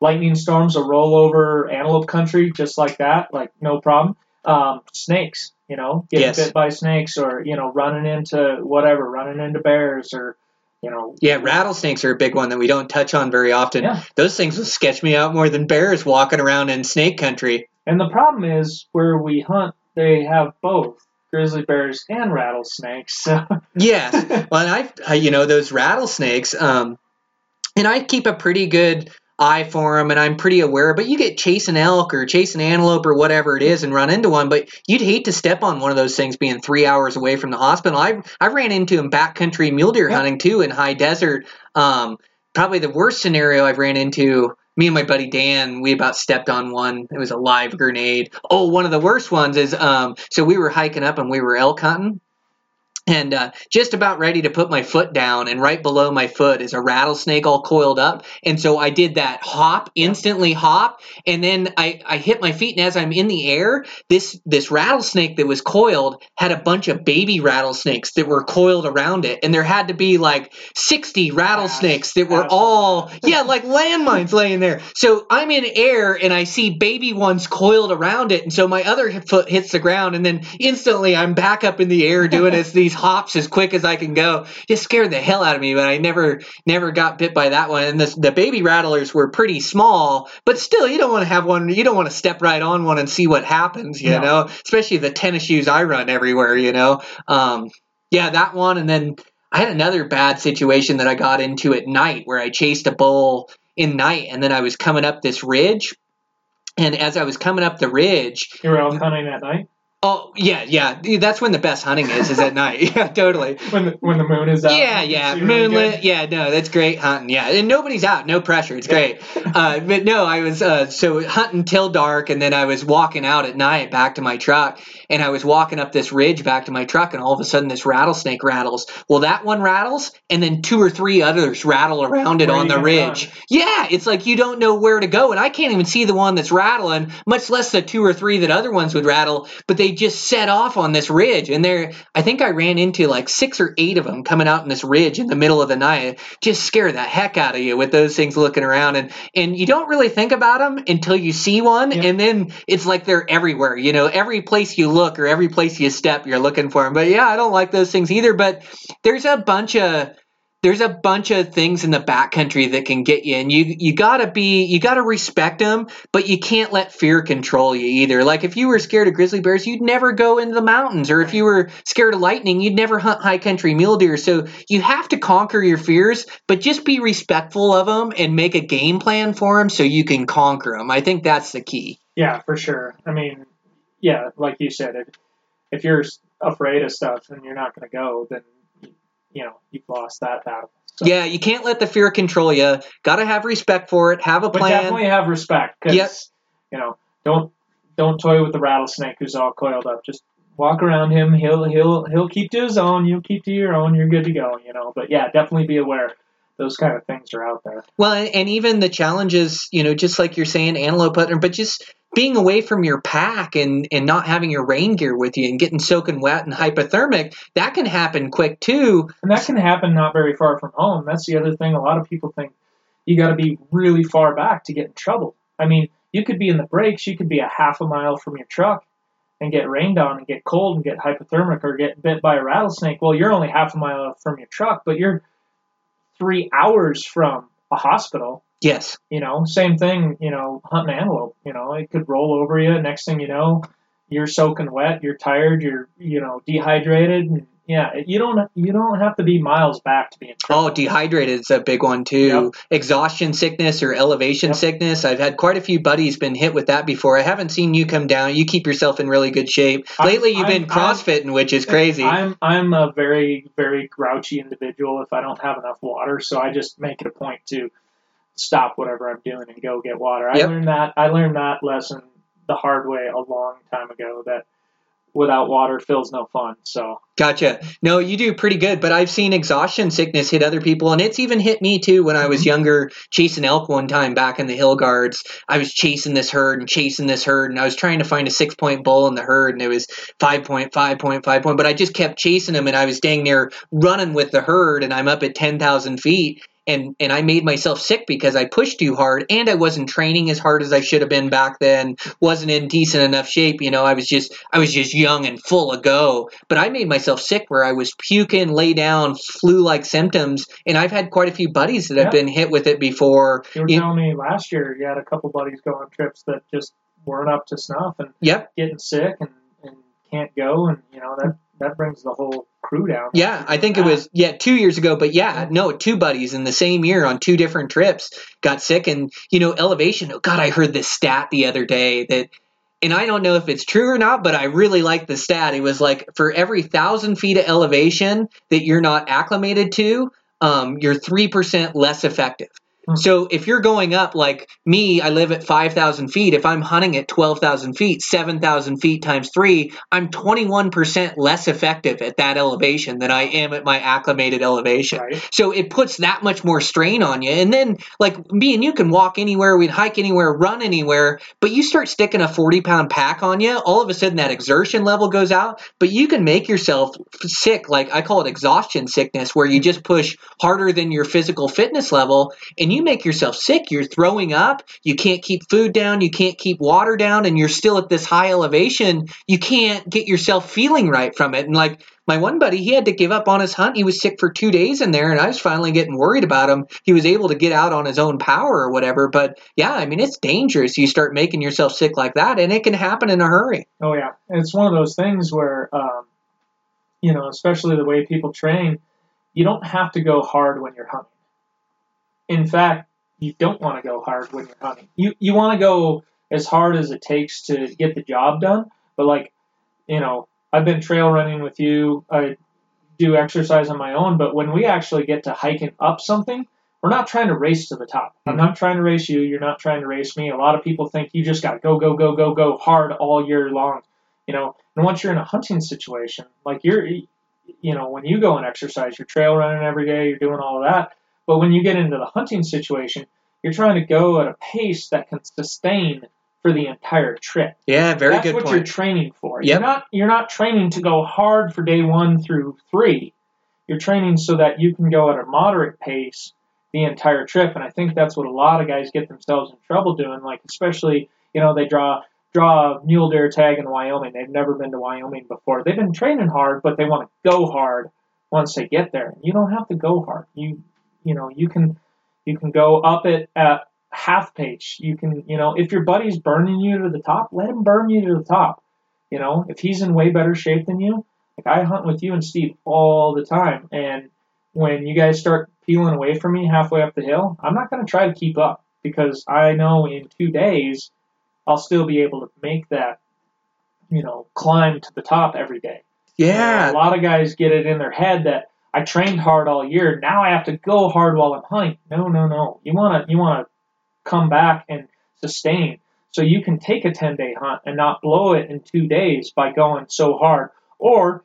lightning storms will roll over antelope country just like that, like no problem. Um, snakes, you know, getting Yes. bit by snakes or, you know, running into whatever, running into bears or, you know, Yeah, rattlesnakes are a big one that we don't touch on very often. Yeah. Those things will sketch me out more than bears walking around in snake country. And the problem is where we hunt, they have both grizzly bears and rattlesnakes. So Yes. well, and I, I, you know, those rattlesnakes, um, and I keep a pretty good eye for them, and I'm pretty aware. But you get chasing elk or chasing antelope or whatever it is, and run into one. But you'd hate to step on one of those things being three hours away from the hospital. I I ran into them backcountry mule deer Yeah. hunting too in high desert. Um, probably the worst scenario I've ran into. Me and my buddy Dan, we about stepped on one. It was a live grenade. Oh, one of the worst ones is um, so we were hiking up and we were elk hunting and uh, just about ready to put my foot down and right below my foot is a rattlesnake all coiled up. And so i did that hop instantly hop. And then I, I hit my feet and as i'm in the air this this rattlesnake that was coiled had a bunch of baby rattlesnakes that were coiled around it. And there had to be like 60 rattlesnakes that were all yeah like landmines laying there. So i'm in air and i see baby ones coiled around it. And so my other foot hits the ground and then instantly i'm back up in the air doing as these hops as quick as i can go. Just scared the hell out of me but i never never got bit by that one. And the, the baby rattlers were pretty small but still you don't want to have one you don't want to step right on one and see what happens you No. know? Especially the tennis shoes i run everywhere you know? Um Yeah, that one, and then I had another bad situation that I got into at night where I chased a bull in night, and then I was coming up this ridge, and as I was coming up the ridge, You were out hunting at night oh yeah, yeah, that's when the best hunting is, is at night. Yeah, totally. when the, when the moon is out. Yeah, yeah, see really moonlit. yeah, no, that's great hunting. Yeah, and nobody's out, no pressure. It's great. Uh, but no, I was uh, so hunting till dark, and then I was walking out at night back to my truck, and I was walking up this ridge back to my truck, and all of a sudden this rattlesnake rattles. Well, that one rattles, and then two or three others rattle around it Where on the ridge. Yeah, it's like you don't know where to go, and I can't even see the one that's rattling, much less the two or three that other ones would rattle. But they just set off on this ridge, and there, I think I ran into like six or eight of them coming out in this ridge in the middle of the night. Just scare the heck out of you with those things looking around, and and you don't really think about them until you see one, Yeah. and then it's like they're everywhere. You know, every place you look or every place you step, you're looking for them. But yeah, I don't like those things either. But there's a bunch of there's a bunch of things in the backcountry that can get you and you you gotta be you gotta respect them but you can't let fear control you either. Like if you were scared of grizzly bears you'd never go into the mountains or if you were scared of lightning you'd never hunt high country mule deer. So you have to conquer your fears but just be respectful of them and make a game plan for them so you can conquer them i think that's the key. Yeah, for sure. I mean, yeah, like you said, if, if you're afraid of stuff and you're not going to go, then you know you've lost that battle. So- yeah you can't let the fear control you gotta have respect for it have a but plan definitely have respect Yep. you know don't don't toy with the rattlesnake who's all coiled up. Just walk around him. He'll he'll he'll keep to his own. You'll keep to your own. You're good to go. You know. But yeah, definitely be aware. Those kind of things are out there. Well, and even the challenges, you know, just like you're saying, antelope hunting, but just being away from your pack and, and not having your rain gear with you and getting soaking wet and hypothermic, that can happen quick too. And that can happen not very far from home. That's the other thing. A lot of people think you got to be really far back to get in trouble. I mean, you could be in the breaks, you could be a half a mile from your truck and get rained on and get cold and get hypothermic or get bit by a rattlesnake. Well, you're only half a mile from your truck, but you're three hours from a hospital. Yes. You know, same thing, you know, hunting antelope. You know, it could roll over you. Next thing you know, you're soaking wet, you're tired, you're, you know, dehydrated. And yeah, you don't you don't have to be miles back to be in trouble. Oh, dehydrated is a big one too. Exhaustion sickness or elevation Yep. sickness. I've had quite a few buddies been hit with that before. I haven't seen you come down. You keep yourself in really good shape. I'm- Lately, you've been I'm- I'm- CrossFitting, which is crazy. I'm I'm a very very grouchy individual if I don't have enough water, so I just make it a point to stop whatever I'm doing and go get water. I learned that I learned that lesson the hard way a long time ago that without water feels no fun. So Gotcha. No, you do pretty good, but I've seen exhaustion sickness hit other people, and it's even hit me too when I was mm-hmm. younger, chasing elk one time back in the Hilgards. I was chasing this herd and chasing this herd, and I was trying to find a six point bull in the herd, and it was five point, five point, five point, but I just kept chasing them, and I was dang near running with the herd, and I'm up at 10,000 feet. And, and I made myself sick because I pushed too hard and I wasn't training as hard as I should have been back then. Wasn't in decent enough shape, you know. I was just I was just young and full of go. But I made myself sick where I was puking, lay down, flu-like symptoms, and I've had quite a few buddies that have been hit with it before. you were You- telling me last year you had a couple buddies go on trips that just weren't up to snuff and Yep. getting sick and, and can't go and you know that that brings the whole crew down. Yeah, I think it was yeah two years ago, but yeah, no, two buddies in the same year on two different trips got sick, and you know elevation. Oh God, I heard this stat the other day that, and I don't know if it's true or not, but I really like the stat. It was like for every thousand feet of elevation that you're not acclimated to, um, you're three percent less effective. Hmm. So if you're going up like me, I live at 5,000 feet. If I'm hunting at 12,000 feet, 7,000 feet times three, I'm 21% less effective at that elevation than I am at my acclimated elevation. right. So it puts that much more strain on you. And then, like me and you can walk anywhere, we'd hike anywhere, run anywhere, but you start sticking a 40 pound pack on you, all of a sudden that exertion level goes out, but you can make yourself sick. Like I call it exhaustion sickness, where you just push harder than your physical fitness level and you make yourself sick. You're throwing up, you can't keep food down, you can't keep water down, and you're still at this high elevation. You can't get yourself feeling right from it. And like, my one buddy, he had to give up on his hunt. He was sick for two days in there, and I was finally getting worried about him. He was able to get out on his own power or whatever. But yeah, I mean, it's dangerous. You start making yourself sick like that, and it can happen in a hurry. Oh yeah, it's one of those things where um, you know, especially the way people train, you don't have to go hard when you're hunting. In fact, you don't want to go hard when you're hunting. You you want to go as hard as it takes to get the job done. But like, you know, I've been trail running with you. I do exercise on my own. But when we actually get to hiking up something, we're not trying to race to the top. I'm mm-hmm. not trying to race you. You're not trying to race me. A lot of people think you just got to go, go, go, go, go hard all year long. You know, and once you're in a hunting situation, like you're, you know, when you go and exercise, you're trail running every day, you're doing all of that. But when you get into the hunting situation, you're trying to go at a pace that can sustain for the entire trip. Yeah, very That's good That's what point. you're training for. Yep. You're not you're not training to go hard for day one through three. You're training so that you can go at a moderate pace the entire trip. And I think that's what a lot of guys get themselves in trouble doing. Like especially, you know, they draw draw a mule deer tag in Wyoming. They've never been to Wyoming before. They've been training hard, but they want to go hard once they get there. You don't have to go hard. You you know, you can you can go up it at half page. You can, you know, if your buddy's burning you to the top, let him burn you to the top. You know, if he's in way better shape than you, like I hunt with you and Steve all the time, and when you guys start peeling away from me halfway up the hill, I'm not going to try to keep up because I know in two days I'll still be able to make that, you know, climb to the top every day. You know, yeah, a lot of guys get it in their head that I trained hard all year. Now I have to go hard while I'm hunting. No, no, no. You want to you want to come back and sustain. So you can take a 10 day hunt and not blow it in two days by going so hard. Or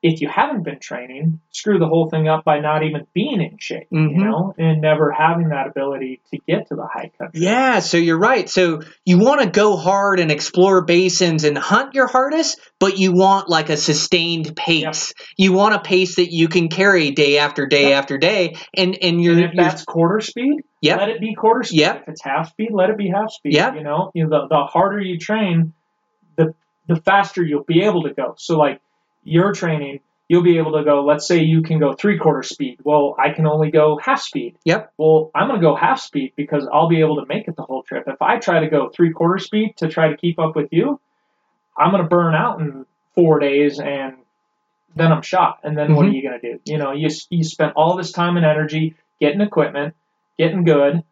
if you haven't been training, screw the whole thing up by not even being in shape, Mhm. you know, and never having that ability to get to the high country. Yeah, so you're right. So you want to go hard and explore basins and hunt your hardest, but you want like a sustained pace. You want a pace that you can carry day after day Yep. after day, and and you're, And if you're that's quarter speed, Yep. let it be quarter speed. Yep. If it's half speed, let it be half speed. Yep. You know, you know the, the harder you train, the the faster you'll be able to go. So like your training, you'll be able to go. Let's say you can go three quarter speed. Well, I can only go half speed. Yep. Well, I'm going to go half speed because I'll be able to make it the whole trip. If I try to go three quarter speed to try to keep up with you, I'm going to burn out in four days and then I'm shot. And then what are you going to do? You know, you, you spent all this time and energy getting equipment, getting good,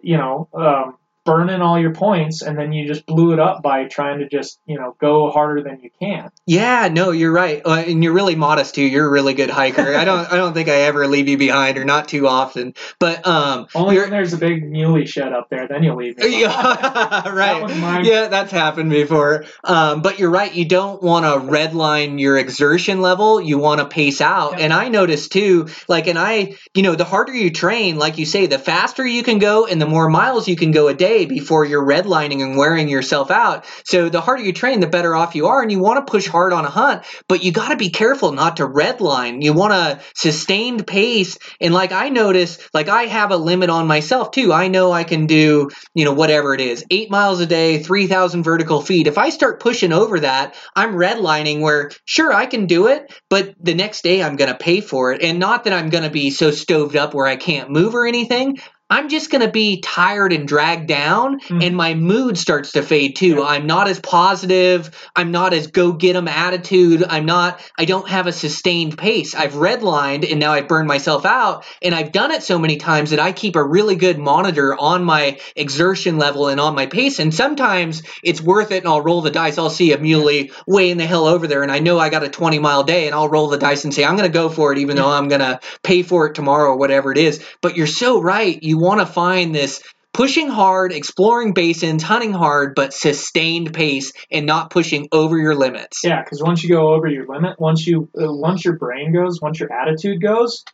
you know, um, burning all your points, and then you just blew it up by trying to just, you know, go harder than you can. Yeah, no, you're right, uh, and you're really modest too. You're a really good hiker. I don't, I don't think I ever leave you behind, or not too often. But um, Only when there's a big muley shed up there, then you'll leave me. yeah, That right. mine. Yeah, that's happened before. Um, but you're right. You don't want to redline your exertion level. You want to pace out. And I noticed too, like, and I, you know, the harder you train, like you say, the faster you can go and the more miles you can go a day before you're redlining and wearing yourself out. So the harder you train, the better off you are. And you want to push hard on a hunt, but you got to be careful not to redline. You want a sustained pace. And like I notice, like I have a limit on myself too. I know I can do, you know, whatever it is, eight miles a day, 3,000 vertical feet. If I start pushing over that, I'm redlining where, sure, I can do it, but the next day I'm going to pay for it. And not that I'm going to be so stoved up where I can't move or anything. I'm just going to be tired and dragged down, Mhm. and my mood starts to fade too. Yeah. I'm not as positive. I'm not as go get 'em attitude. I'm not, I don't have a sustained pace. I've redlined and now I've burned myself out. And I've done it so many times that I keep a really good monitor on my exertion level and on my pace. And sometimes it's worth it and I'll roll the dice. I'll see a muley way in the hell over there and I know I got a 20 mile day and I'll roll the dice and say, I'm going to go for it even though I'm going to pay for it tomorrow or whatever it is. But you're so right. You want to find this pushing hard, exploring basins, hunting hard, but sustained pace and not pushing over your limits. Yeah, because once you go over your limit, once you uh, once your brain goes, once your attitude goes,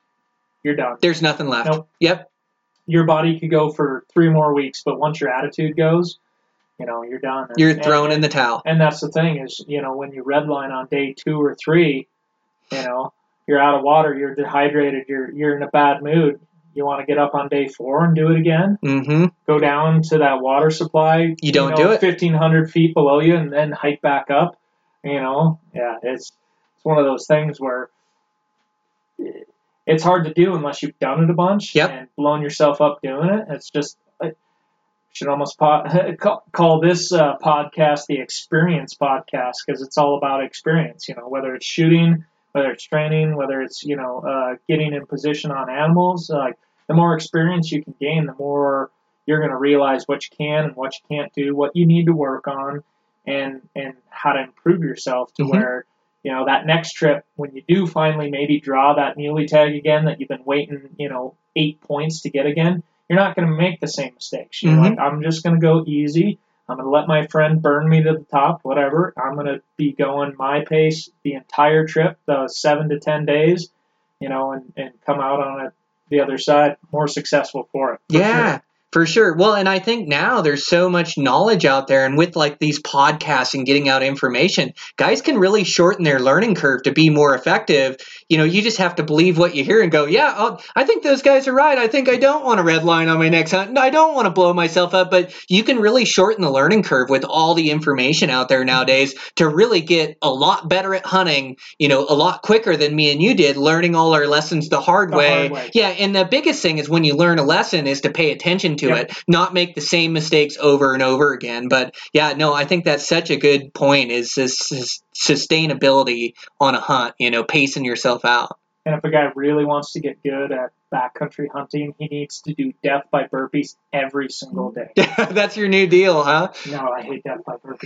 you're done. There's nothing left. Nope. Yep. Your body could go for three more weeks, but once your attitude goes, you know you're done. And- You're and- thrown in the towel. And that's the thing is, you know, when you redline on day two or three, you know, you're out of water, you're dehydrated, you're you're in a bad mood. You want to get up on day four and do it again. Mm-hmm. Go down to that water supply. You don't know, do it. Fifteen hundred feet below you, and then hike back up. You know, yeah, it's it's one of those things where it's hard to do unless you've done it a bunch Yep. and blown yourself up doing it. It's just I should almost call this uh, podcast the experience podcast because it's all about experience. You know, whether it's shooting, whether it's training, whether it's you know uh, getting in position on animals. Like the more experience you can gain, the more you're going to realize what you can and what you can't do, what you need to work on, and and how to improve yourself to Mhm. where you know that next trip when you do finally maybe draw that muley tag again that you've been waiting you know eight points to get again you're not going to make the same mistakes you're Mhm. like i'm just going to go easy i'm going to let my friend burn me to the top whatever i'm going to be going my pace the entire trip the seven to ten days you know and, and come out on it the other side more successful for it for yeah. sure. For sure. Well, and I think now there's so much knowledge out there, and with like these podcasts and getting out information, guys can really shorten their learning curve to be more effective. You know, you just have to believe what you hear and go, yeah, I'll, I think those guys are right. I think I don't want a red line on my next hunt. and I don't want to blow myself up, but you can really shorten the learning curve with all the information out there nowadays to really get a lot better at hunting, you know, a lot quicker than me and you did, learning all our lessons the hard, The way. hard way. Yeah, and the biggest thing is when you learn a lesson is to pay attention to Yep. it, not make the same mistakes over and over again. But yeah, no, I think that's such a good point is this, this sustainability on a hunt, you know, pacing yourself out. And if a guy really wants to get good at backcountry hunting, he needs to do death by burpees every single day. that's your new deal, huh? No, I hate death by burpees.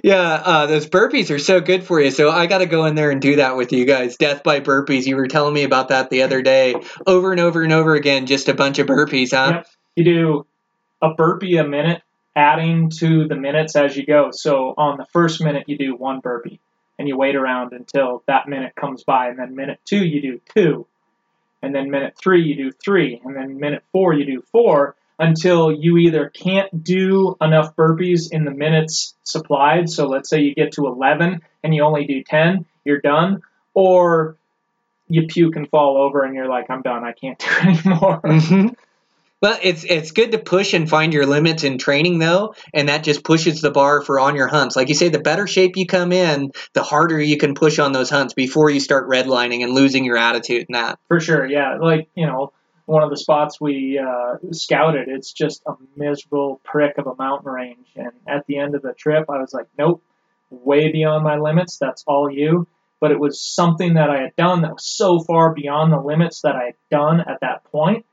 yeah, uh, those burpees are so good for you. So I got to go in there and do that with you guys. Death by burpees. You were telling me about that the other day, over and over and over again. Just a bunch of burpees, huh? Yep. You do a burpee a minute, adding to the minutes as you go. So on the first minute, you do one burpee, and you wait around until that minute comes by, and then minute two, you do two, and then minute three, you do three, and then minute four, you do four, until you either can't do enough burpees in the minutes supplied. So let's say you get to 11 and you only do 10, you're done, or you puke and fall over and you're like, I'm done, I can't do anymore. hmm Well, it's it's good to push and find your limits in training though, and that just pushes the bar for on your hunts. Like you say, the better shape you come in, the harder you can push on those hunts before you start redlining and losing your attitude and that. For sure, yeah. Like, you know, one of the spots we uh, scouted, it's just a miserable prick of a mountain range. And at the end of the trip, I was like, nope, way beyond my limits. That's all you. But it was something that I had done that was so far beyond the limits that I had done at that point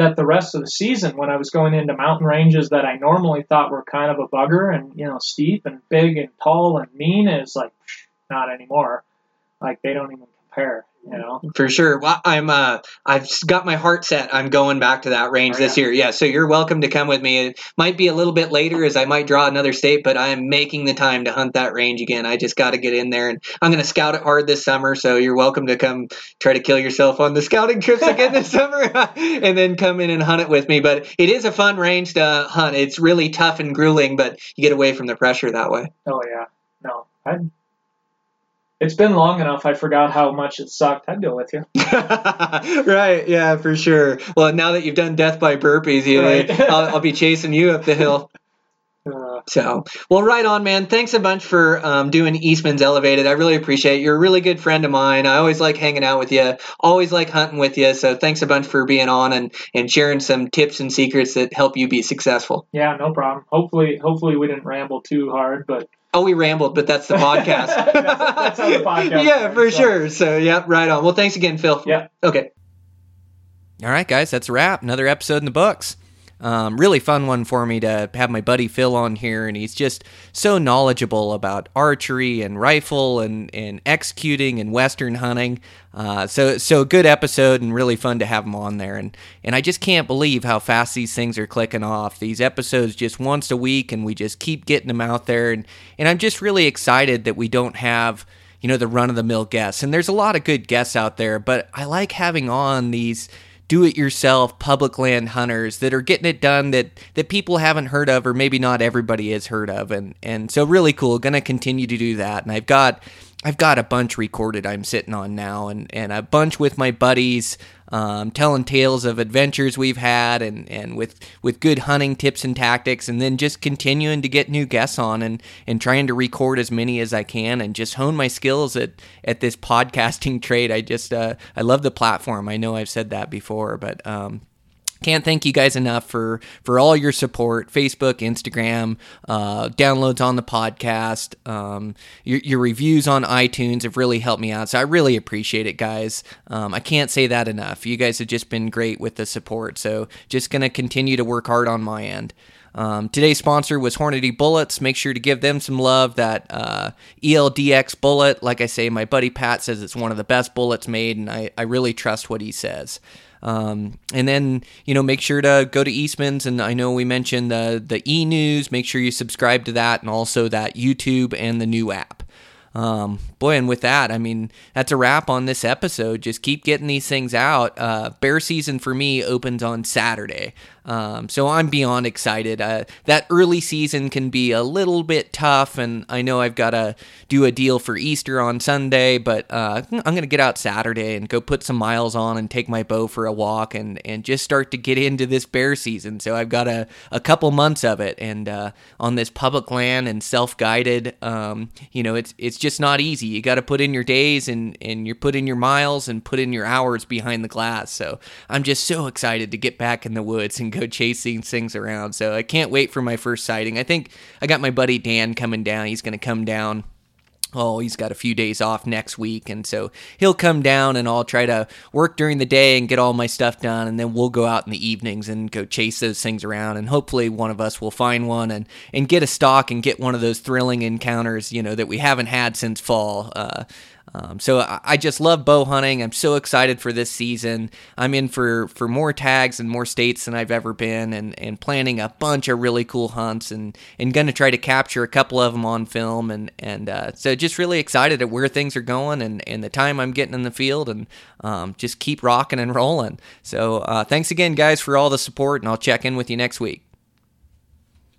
that the rest of the season, when I was going into mountain ranges that I normally thought were kind of a bugger and, you know, steep and big and tall and mean, is like, not anymore. Like, they don't even compare, you know? For sure. Well, I'm uh I've got my heart set. I'm going back to that range Oh, this yeah. year. Yeah, so you're welcome to come with me. It might be a little bit later as I might draw another state, but I am making the time to hunt that range again. I just got to get in there and I'm going to scout it hard this summer, so you're welcome to come try to kill yourself on the scouting trips again this summer and then come in and hunt it with me. But it is a fun range to hunt. It's really tough and grueling, but you get away from the pressure that way. Oh yeah, no, I. It's been long enough. I forgot how much it sucked. I'd go with you. right, yeah, for sure. Well, now that you've done death by burpees, you, Right. I'll, I'll be chasing you up the hill. So, well, right on, man. Thanks a bunch for um, doing Eastman's Elevated. I really appreciate it. You're a really good friend of mine. I always like hanging out with you. Always like hunting with you. So, thanks a bunch for being on and, and sharing some tips and secrets that help you be successful. yeah, no problem. Hopefully, hopefully we didn't ramble too hard, but Oh, we rambled, but that's the podcast. That's- that's how the podcast yeah, works, for so. sure. So, yeah, right on. Well, thanks again, Phil. Yeah. Okay. All right, guys, that's a wrap. Another episode in the books. Um, really fun one for me to have my buddy Phil on here, and he's just so knowledgeable about archery and rifle and, and executing and western hunting. Uh, so so good episode and really fun to have him on there. And and I just can't believe how fast these things are clicking off. These episodes just once a week, and we just keep getting them out there. And and I'm just really excited that we don't have you know the run of the mill guests. And there's a lot of good guests out there, but I like having on these do it yourself public land hunters that are getting it done that that people haven't heard of or maybe not everybody has heard of. And and so really cool. Going to continue to do that. And I've got I've got a bunch recorded I'm sitting on now and and a bunch with my buddies um, telling tales of adventures we've had and and with with good hunting tips and tactics and then just continuing to get new guests on and and trying to record as many as I can and just hone my skills at at this podcasting trade. I just uh, I love the platform. I know I've said that before but um can't thank you guys enough for for all your support facebook instagram uh, downloads on the podcast um, your, your, reviews on itunes have really helped me out so i really appreciate it guys um, i can't say that enough you guys have just been great with the support so just gonna continue to work hard on my end um, today's sponsor was Hornady Bullets. Make sure to give them some love. That uh, ELD-X bullet, like I say, my buddy Pat says it's one of the best bullets made, and I, I really trust what he says. Um, and then you know make sure to go to Eastman's and I know we mentioned the the e news. Make sure you subscribe to that and also that YouTube and the new app. Um, boy, and with that, I mean, that's a wrap on this episode. Just keep getting these things out. Uh, bear season for me opens on Saturday. Um, so I'm beyond excited. Uh, that early season can be a little bit tough, and I know I've got to do a deal for Easter on Sunday, but uh, I'm going to get out Saturday and go put some miles on and take my bow for a walk and, and just start to get into this bear season. So I've got a, a couple months of it, and uh, on this public land and self guided, um, you know, it's it's just not easy. You got to put in your days and, and you put in your miles and put in your hours behind the glass. So I'm just so excited to get back in the woods and go these things around. So I can't wait for my first sighting. I think I got my buddy Dan coming down. He's going to come down oh, he's got a few days off next week. And so he'll come down and I'll try to work during the day and get all my stuff done. And then we'll go out in the evenings and go chase those things around. And hopefully one of us will find one and, and get a stock and get one of those thrilling encounters, you know, that we haven't had since fall. Uh, um, so I, I, just love bow hunting. I'm so excited for this season. I'm in for, for more tags and more states than I've ever been, and, and planning a bunch of really cool hunts, and and going to try to capture a couple of them on film, and and uh, so just really excited at where things are going, and and the time I'm getting in the field, and um, just keep rocking and rolling. So uh, thanks again, guys, for all the support, and I'll check in with you next week.